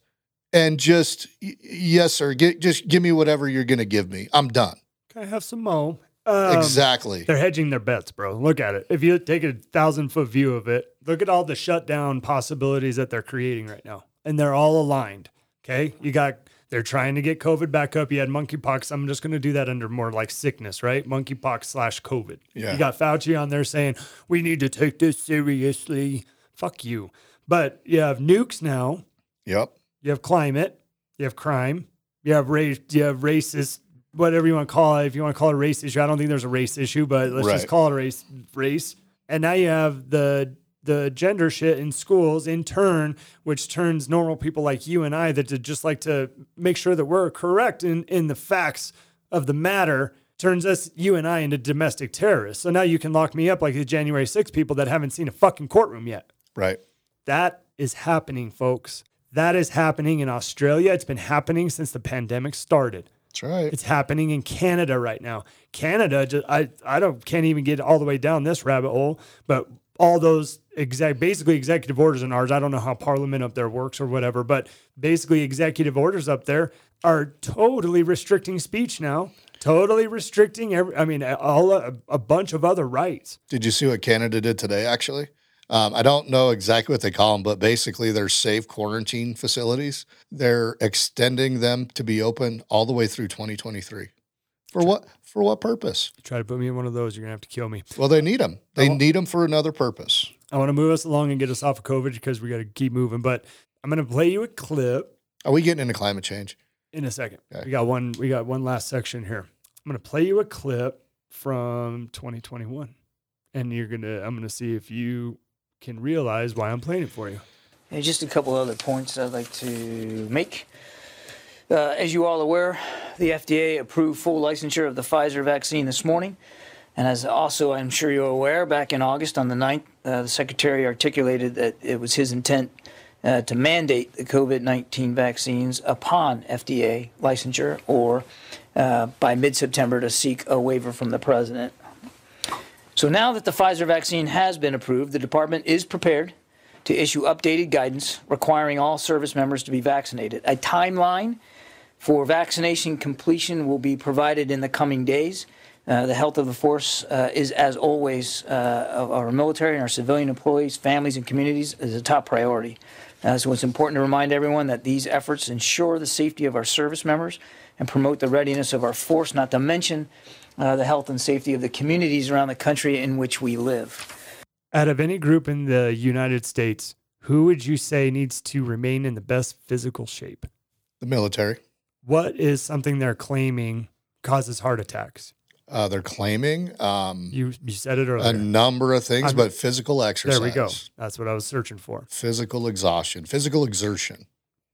and just, yes, sir, get, just give me whatever you're going to give me. I'm done. Can I have some mo? Um, Exactly. They're hedging their bets, bro. Look at it. If you take a thousand foot view of it, look at all the shutdown possibilities that they're creating right now. And they're all aligned. Okay. You got, they're trying to get COVID back up. You had monkeypox. I'm just going to do that under more like sickness, right? Monkeypox slash COVID. Yeah. You got Fauci on there saying, we need to take this seriously. Fuck you. But you have nukes now. Yep. You have climate. You have crime. You have race. You have racist. Whatever you want to call it. If you want to call it a race issue, I don't think there's a race issue, but let's Right. just call it a race. Race. And now you have the the gender shit in schools in turn, which turns normal people like you and I that just like to make sure that we're correct in in the facts of the matter. Turns us, you and I, into domestic terrorists. So now you can lock me up like the January 6 people that haven't seen a fucking courtroom yet. Right. That is happening, folks. That is happening in Australia. It's been happening since the pandemic started. That's right. It's happening in Canada right now. Canada, just, I, I don't can't even get all the way down this rabbit hole, but all those exact basically executive orders in ours. I don't know how parliament up there works or whatever, but basically executive orders up there are totally restricting speech now. Totally restricting every I mean all a, a bunch of other rights. Did you see what Canada did today actually? Um, I don't know exactly what they call them, but basically they're safe quarantine facilities. They're extending them to be open all the way through 2023. For what? For what purpose? Try to put me in one of those, you're gonna have to kill me. Well, they need them. They need them for another purpose. I want to move us along and get us off of COVID because we got to keep moving. But I'm gonna play you a clip Are we getting into climate change? in a second. We got one. We got one last section here. I'm gonna play you a clip from 2021, and you're gonna. I'm gonna see if you can realize why I'm playing it for you. And just a couple other points I'd like to make. Uh, as you all are aware, the FDA approved full licensure of the Pfizer vaccine this morning. And as also I'm sure you're aware, back in August on the 9th, uh, the Secretary articulated that it was his intent uh, to mandate the COVID 19 vaccines upon FDA licensure or uh, by mid September to seek a waiver from the President. So now that the Pfizer vaccine has been approved, the department is prepared to issue updated guidance requiring all service members to be vaccinated. A timeline for vaccination completion will be provided in the coming days. Uh, the health of the force uh, is, as always, uh, of our military and our civilian employees, families, and communities is a top priority. Uh, so it's important to remind everyone that these efforts ensure the safety of our service members and promote the readiness of our force, not to mention uh, the health and safety of the communities around the country in which we live. Out of any group in the United States, who would you say needs to remain in the best physical shape? The military. What is something they're claiming causes heart attacks? Uh, they're claiming um, You you said it earlier. a number of things, I'm- but physical exercise. There we go. That's what I was searching for. Physical exhaustion, physical exertion.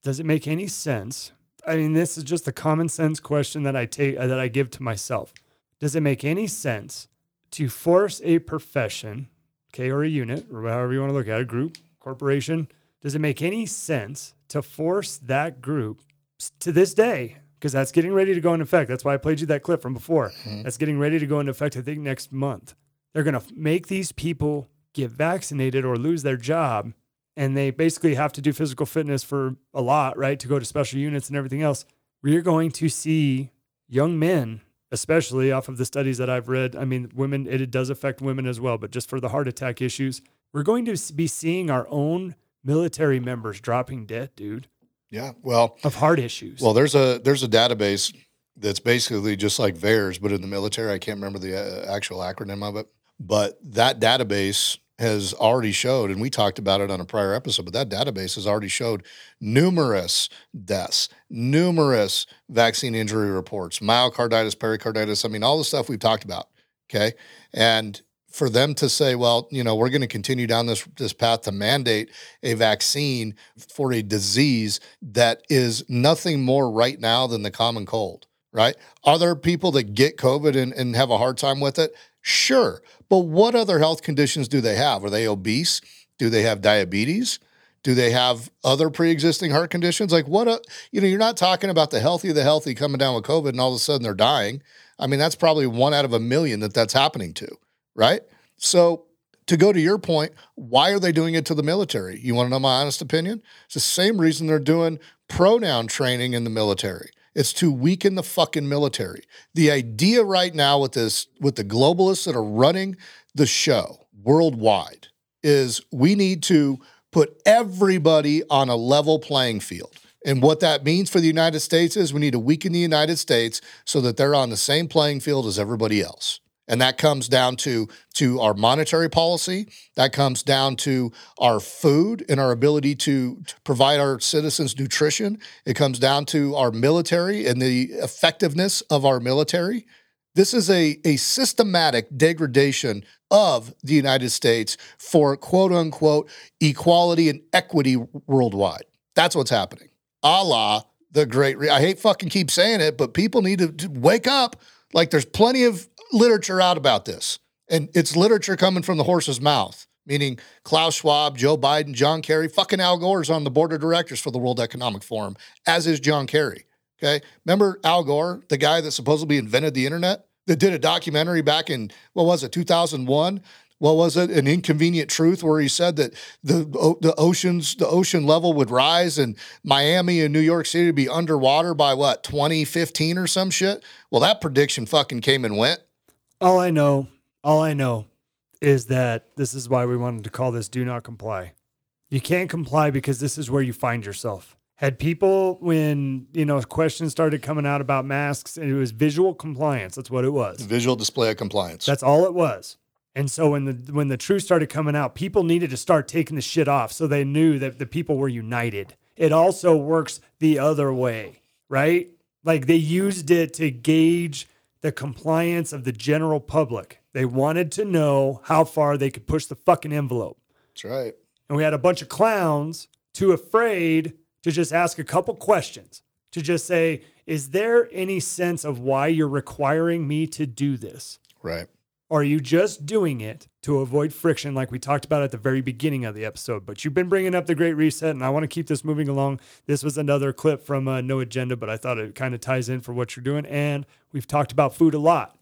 Does it make any sense? I mean, this is just a common sense question that I take uh, that I give to myself. Does it make any sense to force a profession, okay, or a unit, or however you want to look at it, group, corporation? Does it make any sense to force that group to this day? Because that's getting ready to go into effect. That's why I played you that clip from before. Mm-hmm. That's getting ready to go into effect, I think, next month. They're going to make these people get vaccinated or lose their job and they basically have to do physical fitness for a lot, right? To go to special units and everything else. We're going to see young men, especially off of the studies that I've read. I mean, women, it does affect women as well, but just for the heart attack issues, we're going to be seeing our own military members dropping dead, dude, Yeah. Well, of heart issues. well, there's a there's a database that's basically just like VAERS, but in the military. I can't remember the uh, actual acronym of it, but that database has already showed, and we talked about it on a prior episode. But that database has already showed numerous deaths, numerous vaccine injury reports, myocarditis, pericarditis. I mean, all the stuff we've talked about. Okay, and for them to say, well, you know, we're going to continue down this this path to mandate a vaccine for a disease that is nothing more right now than the common cold, right? Are there people that get COVID and, and have a hard time with it? Sure. But what other health conditions do they have? Are they obese? Do they have diabetes? Do they have other pre-existing heart conditions? Like what? A, you know, you're not talking about the healthy of the healthy coming down with COVID and all of a sudden they're dying. I mean, that's probably one out of a million that that's happening to, right? So to go to your point, why are they doing it to the military? You want to know my honest opinion? It's the same reason they're doing pronoun training in the military. It's to weaken the fucking military. The idea right now with this, with the globalists that are running the show worldwide, is we need to put everybody on a level playing field. And what that means for the United States is we need to weaken the United States so that they're on the same playing field as everybody else. And that comes down to, to our monetary policy. That comes down to our food and our ability to, to provide our citizens nutrition. It comes down to our military and the effectiveness of our military. This is a, a systematic degradation of the United States for quote unquote equality and equity worldwide. That's what's happening. A la the great, re- I hate fucking keep saying it, but people need to, to wake up. Like there's plenty of literature out about this. And it's literature coming from the horse's mouth, meaning Klaus Schwab, Joe Biden, John Kerry, fucking Al Gore's on the board of directors for the World Economic Forum, as is John Kerry. Okay. Remember Al Gore, the guy that supposedly invented the internet, that did a documentary back in, what was it, 2001, what was it? An inconvenient truth where he said that the the oceans the ocean level would rise and Miami and New York City would be underwater by what 2015 or some shit. Well, that prediction fucking came and went. All I know, all I know is that this is why we wanted to call this do not comply. You can't comply because this is where you find yourself. Had people when, you know, questions started coming out about masks, and it was visual compliance. That's what it was. Visual display of compliance. That's all it was. And so when the when the truth started coming out, people needed to start taking the shit off so they knew that the people were united. It also works the other way, right? Like they used it to gauge the compliance of the general public. They wanted to know how far they could push the fucking envelope. That's right. And we had a bunch of clowns too afraid to just ask a couple questions, to just say, is there any sense of why you're requiring me to do this? Right. Or are you just doing it to avoid friction, like we talked about at the very beginning of the episode? But you've been bringing up the Great Reset, and I want to keep this moving along. This was another clip from uh, No Agenda, but I thought it kind of ties in for what you're doing. And we've talked about food a lot.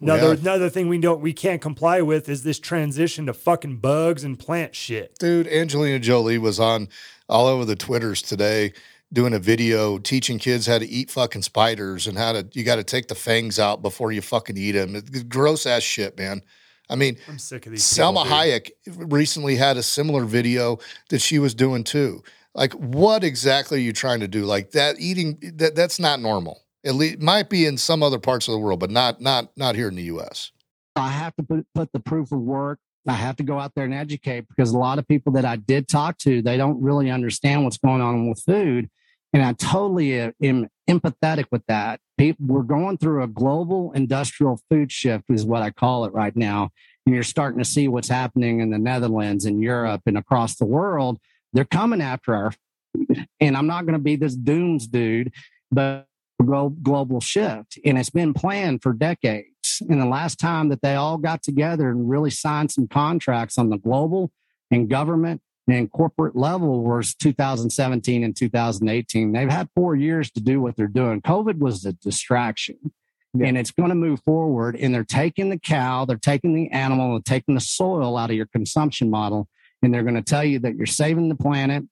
Another have. another thing we don't we can't comply with is this transition to fucking bugs and plant shit. Dude, Angelina Jolie was on all over the Twitters today doing a video teaching kids how to eat fucking spiders and how to you got to take the fangs out before you fucking eat them. Gross ass shit, man. I mean, I'm sick of these. Salma people. Hayek recently had a similar video that she was doing too. Like, what exactly are you trying to do? Like that eating that that's not normal. At least might be in some other parts of the world, but not not not here in the U.S. I have to put, put the proof of work. I have to go out there and educate because a lot of people that I did talk to, they don't really understand what's going on with food. And I totally uh, am empathetic with that. People, we're going through a global industrial food shift, is what I call it right now. And you're starting to see what's happening in the Netherlands and Europe and across the world. They're coming after our food. And I'm not going to be this dooms dude, but global shift. And it's been planned for decades. And the last time that they all got together and really signed some contracts on the global and government and corporate level was 2017 and 2018. They've had four years to do what they're doing. COVID was a distraction. And it's going to move forward. And they're taking the cow, they're taking the animal, and taking the soil out of your consumption model. And they're going to tell you that you're saving the planet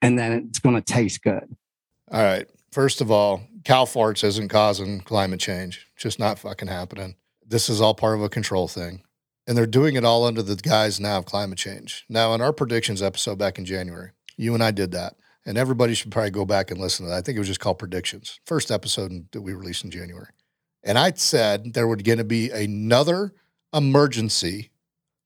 and then it's going to taste good. All right. First of all, cow farts isn't causing climate change. Just not fucking happening. This is all part of a control thing. And they're doing it all under the guise now of climate change. Now, in our predictions episode back in January, you and I did that. And everybody should probably go back and listen to that. I think it was just called Predictions, first episode that we released in January. And I said there would going to be another emergency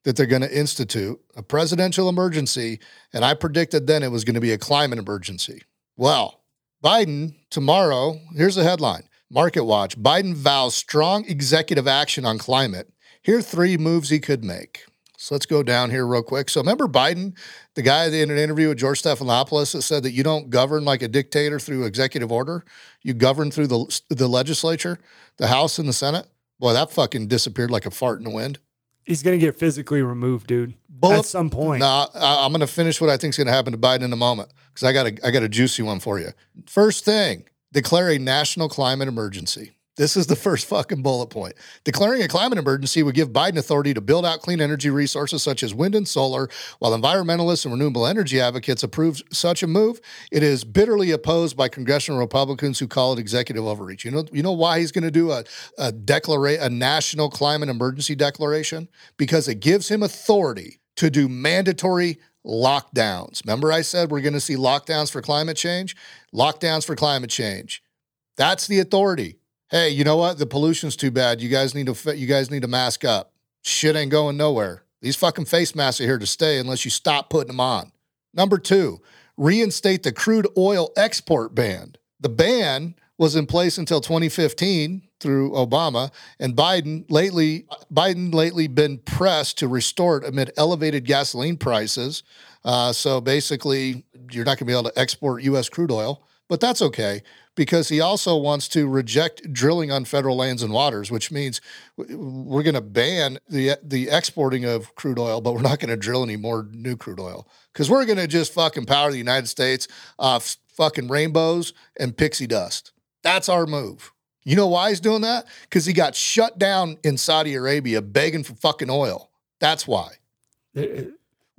that they're going to institute, a presidential emergency. And I predicted then it was going to be a climate emergency. Well, Biden tomorrow, here's the headline Market Watch Biden vows strong executive action on climate. Here are three moves he could make. So let's go down here real quick. So remember Biden, the guy in an interview with George Stephanopoulos that said that you don't govern like a dictator through executive order. You govern through the the legislature, the House and the Senate. Boy, that fucking disappeared like a fart in the wind. He's gonna get physically removed, dude. Bullet- At some point. No, I- I'm going to finish what I think is going to happen to Biden in a moment because I got a I got a juicy one for you. First thing, declare a national climate emergency. This is the first fucking bullet point. Declaring a climate emergency would give Biden authority to build out clean energy resources such as wind and solar. While environmentalists and renewable energy advocates approve such a move, it is bitterly opposed by congressional Republicans who call it executive overreach. You know, you know why he's going to do a a declara- a national climate emergency declaration because it gives him authority to do mandatory lockdowns. Remember, I said we're going to see lockdowns for climate change? Lockdowns for climate change. That's the authority. Hey, you know what? The pollution's too bad. You guys need to you guys need to mask up. Shit ain't going nowhere. These fucking face masks are here to stay unless you stop putting them on. Number two, reinstate the crude oil export ban. The ban was in place until 2015 through Obama, and Biden lately Biden lately been pressed to restore it amid elevated gasoline prices. Uh, so basically, you're not going to be able to export U.S. crude oil, but that's okay because he also wants to reject drilling on federal lands and waters, which means we're going to ban the the exporting of crude oil, but we're not going to drill any more new crude oil because we're going to just fucking power the United States off fucking rainbows and pixie dust. That's our move. You know why he's doing that? Because he got shut down in Saudi Arabia begging for fucking oil. That's why.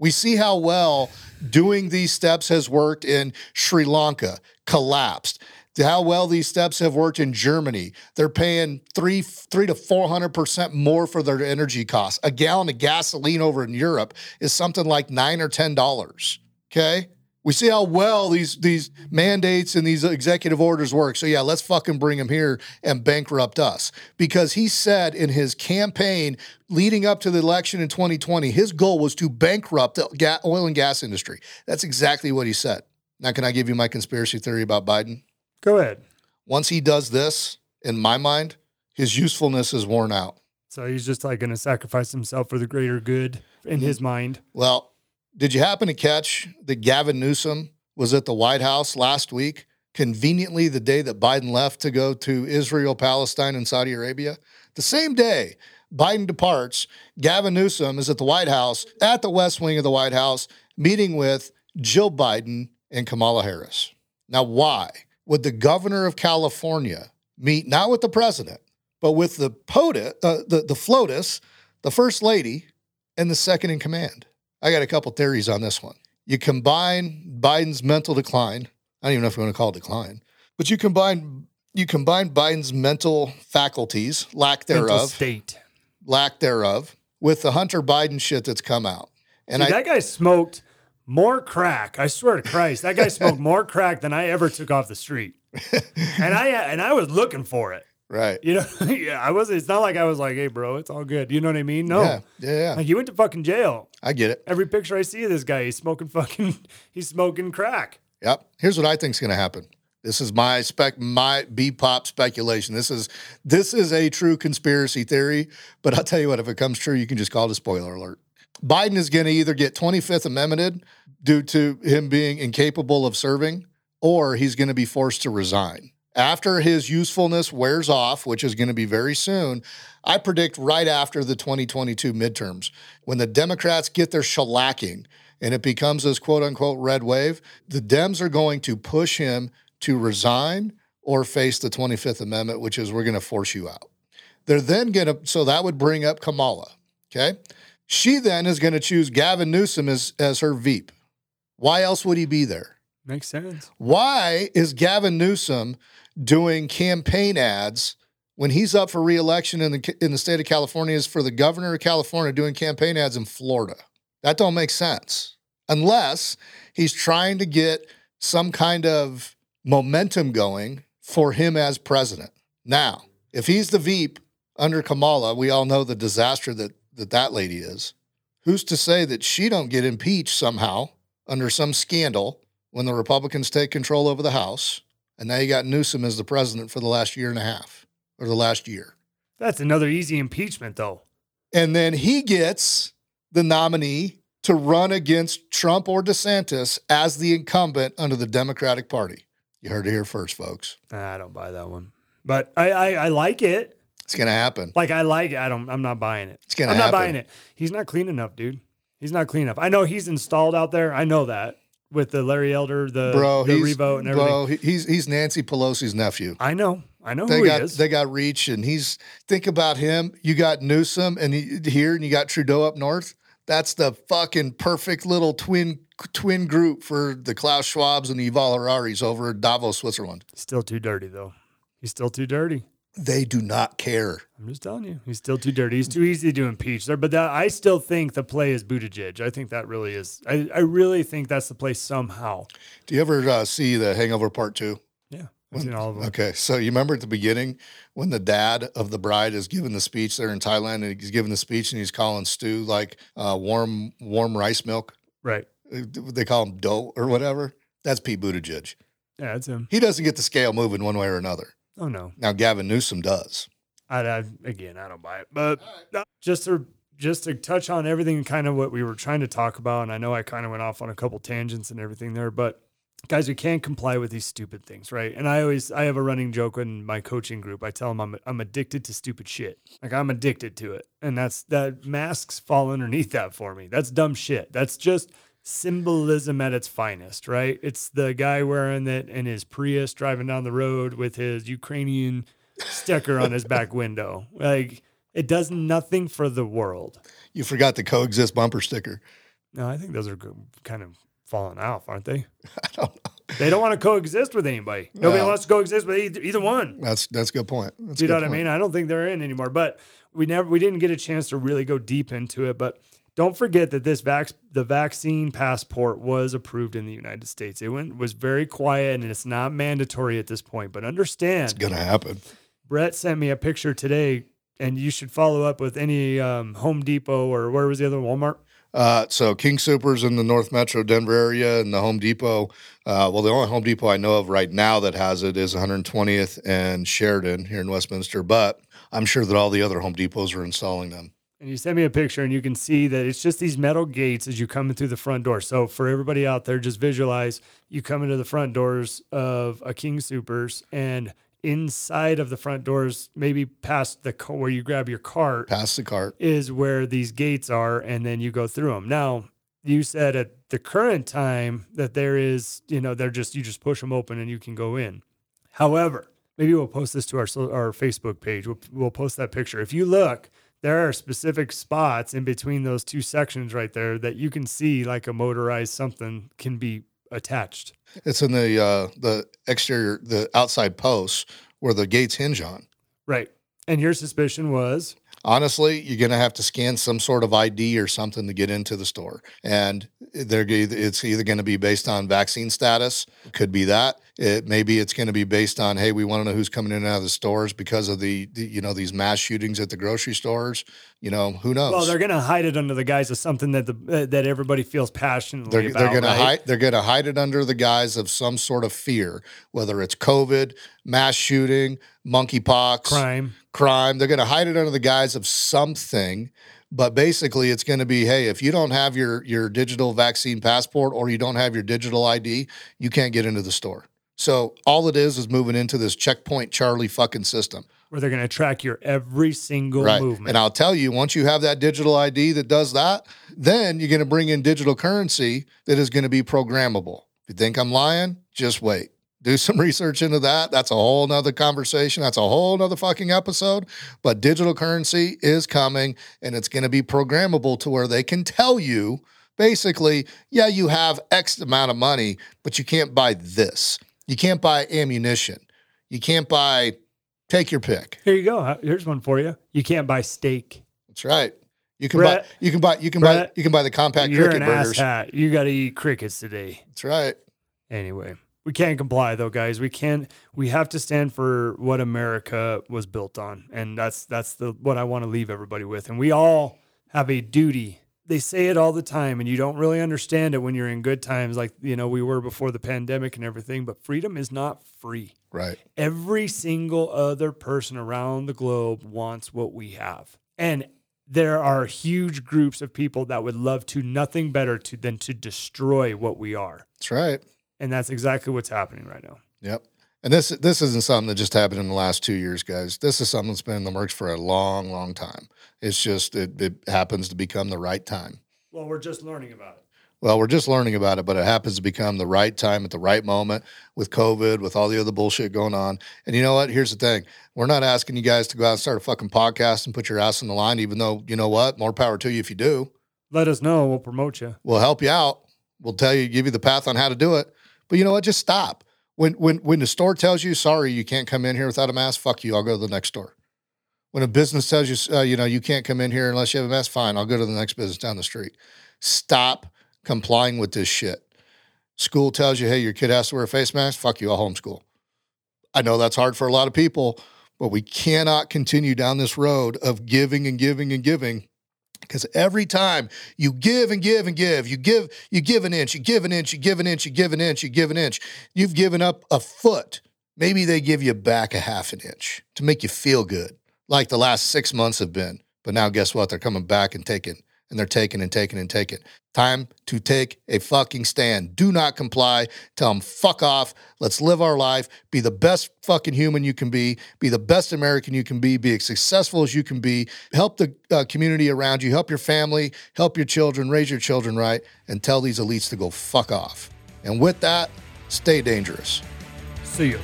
We see how well doing these steps has worked in Sri Lanka, collapsed. How well these steps have worked in Germany. They're paying three, three to four hundred percent more for their energy costs. A gallon of gasoline over in Europe is something like nine or ten dollars. Okay. We see how well these these mandates and these executive orders work. So yeah, let's fucking bring him here and bankrupt us. Because he said in his campaign leading up to the election in 2020, his goal was to bankrupt the oil and gas industry. That's exactly what he said. Now, can I give you my conspiracy theory about Biden? Go ahead. Once he does this, in my mind, his usefulness is worn out. So he's just like going to sacrifice himself for the greater good in his mm-hmm. mind. Well, did you happen to catch that Gavin Newsom was at the White House last week, conveniently the day that Biden left to go to Israel, Palestine, and Saudi Arabia? The same day Biden departs, Gavin Newsom is at the White House, at the West Wing of the White House, meeting with Jill Biden and Kamala Harris. Now, why would the governor of California meet not with the president, but with the POTUS, uh, the, the FLOTUS, the first lady, and the second in command? I got a couple theories on this one. You combine Biden's mental decline. I don't even know if you want to call it decline, but you combine you combine Biden's mental faculties, lack thereof, Mental state. lack thereof, with the Hunter Biden shit that's come out. And Dude, I, that guy smoked more crack. I swear to Christ, that guy smoked more crack than I ever took off the street. and I uh, and I was looking for it. right. You know, yeah, I was. It's not like I was like, "Hey, bro, it's all good." You know what I mean? No, Yeah, yeah, yeah. Like he went to fucking jail. I get it. Every picture I see of this guy, he's smoking fucking, he's smoking crack. Yep. Here's what I think is going to happen. This is my spec, my B pop speculation. This is this is a true conspiracy theory, but I'll tell you what, if it comes true, you can just call it a spoiler alert. Biden is going to either get 25th amendmented due to him being incapable of serving, or he's going to be forced to resign. After his usefulness wears off, which is going to be very soon, I predict right after the 2022 midterms, when the Democrats get their shellacking and it becomes this quote unquote red wave, the Dems are going to push him to resign or face the 25th Amendment, which is we're going to force you out. They're then going to, so that would bring up Kamala. Okay. She then is going to choose Gavin Newsom as, as her Veep. Why else would he be there? Makes sense. Why is Gavin Newsom doing campaign ads when he's up for reelection in the in the state of California is for the governor of California doing campaign ads in Florida? That don't make sense. Unless he's trying to get some kind of momentum going for him as president. Now, if he's the Veep under Kamala, we all know the disaster that that, that lady is. Who's to say that she don't get impeached somehow under some scandal when the Republicans take control over the House? And now you got Newsom as the president for the last year and a half or the last year. That's another easy impeachment, though. And then he gets the nominee to run against Trump or DeSantis as the incumbent under the Democratic Party. You heard it here first, folks. I don't buy that one, but I I, I like it. It's gonna happen. Like I like it. I don't. I'm not buying it. It's gonna I'm not happen. buying it. He's not clean enough, dude. He's not clean enough. I know he's installed out there. I know that with the Larry Elder, the Bro, the he's, revote and everything. bro, he's he's Nancy Pelosi's nephew. I know. I know they who got he is. they got reach, and he's think about him. You got Newsom, and he, here, and you got Trudeau up north. That's the fucking perfect little twin twin group for the Klaus Schwabs and the Yuval Hararis over in Davos, Switzerland. Still too dirty though. He's still too dirty. They do not care. I'm just telling you, he's still too dirty. He's too easy to impeach there. But that, I still think the play is Buttigieg. I think that really is. I, I really think that's the play somehow. Do you ever uh, see the Hangover Part Two? Yeah, I've seen all of them. Okay, so you remember at the beginning when the dad of the bride is giving the speech there in Thailand, and he's giving the speech and he's calling Stu like uh, warm warm rice milk. Right. Uh, They call him dough or whatever. That's Pete Buttigieg. Yeah, that's him. He doesn't get the scale moving one way or another. Oh no. Now Gavin Newsom does. I, I again, I don't buy it. But no, just to just to touch on everything, kind of what we were trying to talk about, and I know I kind of went off on a couple tangents and everything there, but guys, we can't comply with these stupid things, right? And I always I have a running joke in my coaching group. I tell them I'm I'm addicted to stupid shit. Like I'm addicted to it, and that's that masks fall underneath that for me. That's dumb shit. That's just symbolism at its finest, right? It's the guy wearing it in his Prius driving down the road with his Ukrainian sticker on his back window. Like It does nothing for the world. You forgot the coexist bumper sticker. No, I think those are kind of falling off, aren't they? I don't know. They don't want to coexist with anybody. Nobody Well- wants to coexist with either, either one. That's that's a good point. That's you know what I mean? I don't think they're in anymore. But we never we didn't get a chance to really go deep into it. But don't forget that this vac the vaccine passport was approved in the United States. It went was very quiet and it's not mandatory at this point. But understand It's gonna happen. Brett sent me a picture today, and you should follow up with any um, Home Depot or where was the other Walmart? Uh, so King Supers in the North Metro Denver area and the Home Depot. Uh, well, the only Home Depot I know of right now that has it is 120th and Sheridan here in Westminster. But I'm sure that all the other Home Depots are installing them. And you sent me a picture, and you can see that it's just these metal gates as you come in through the front door. So for everybody out there, just visualize you come into the front doors of a King Supers, and inside of the front doors, maybe past the co- where you grab your cart, Past the cart. is where these gates are, and then you go through them. Now, you said at the current time that there is, you know, they're just you just push them open and you can go in. However, maybe we'll post this to our our Facebook page. We'll, we'll post that picture. If you look, there are specific spots in between those two sections right there that you can see like a motorized something can be attached. It's in the uh, the exterior, the outside posts where the gates hinge on. Right. And your suspicion was Honestly, you're going to have to scan some sort of ID or something to get into the store, and they're it's either going to be based on vaccine status. Could be that. It maybe it's going to be based on hey, we want to know who's coming in and out of the stores because of the, the you know these mass shootings at the grocery stores. You know who knows? well, they're going to hide it under the guise of something that the uh, that everybody feels passionately They're, about. they're going right? to hide. They're going to hide it under the guise of some sort of fear, whether it's COVID, mass shooting, monkeypox, crime, crime. They're going to hide it under the guise of something. But basically, it's going to be, hey, if you don't have your your digital vaccine passport or you don't have your digital ID, you can't get into the store. So all it is is moving into this checkpoint Charlie fucking system. where they're going to track your every single Right. movement. And I'll tell you, once you have that digital ID that does that, then you're going to bring in digital currency that is going to be programmable. If you think I'm lying, just wait. Do some research into that. That's a whole nother conversation. That's a whole nother fucking episode. But digital currency is coming and it's going to be programmable to where they can tell you basically, yeah, you have X amount of money, but you can't buy this. You can't buy ammunition. You can't buy, take your pick. Here you go. Uh, Here's one for you. You can't buy steak. That's right. You can Brett- buy you can buy you can buy you can buy the compact You're cricket an burgers. asshat. You got to eat crickets today. That's right. Anyway, we can't comply though, guys. We can't. We have to stand for what America was built on, and that's that's the what I want to leave everybody with. And we all have a duty. They say it all the time, and you don't really understand it when you're in good times, like you know we were before the pandemic and everything. But freedom is not free. Right. Every single other person around the globe wants what we have. And there are huge groups of people that would love to nothing better to than to destroy what we are. That's right. And that's exactly what's happening right now. Yep. And this this isn't something that just happened in the last two years, guys. This is something that's been in the works for a long, long time. It's just it, it happens to become the right time. Well, we're just learning about it. Well, we're just learning about it, but it happens to become the right time at the right moment with COVID, with all the other bullshit going on. And you know what? Here's the thing. We're not asking you guys to go out and start a fucking podcast and put your ass on the line, even though, you know what? More power to you if you do. Let us know. We'll promote you. We'll help you out. We'll tell you, give you the path on how to do it. But you know what? Just stop. When when when the store tells you, sorry, you can't come in here without a mask, fuck you. I'll go to the next store. When a business tells you, uh, you know, you can't come in here unless you have a mask, fine. I'll go to the next business down the street. Stop complying with this shit. School tells you, hey, your kid has to wear a face mask. Fuck you. I'll homeschool. I know that's hard for a lot of people, but we cannot continue down this road of giving and giving and giving because every time you give and give and give, you give, you give an inch, you give an inch, you give an inch, you give an inch, you give an inch, you've given up a foot. Maybe they give you back a half an inch to make you feel good, like the last six months have been. But now, guess what? They're coming back and taking, and they're taking and taking and taking. Time to take a fucking stand. Do not comply. Tell them, fuck off. Let's live our life. Be the best fucking human you can be. Be the best American you can be. Be as successful as you can be. Help the uh, community around you. Help your family. Help your children. Raise your children right. And tell these elites to go fuck off. And with that, stay dangerous. See you.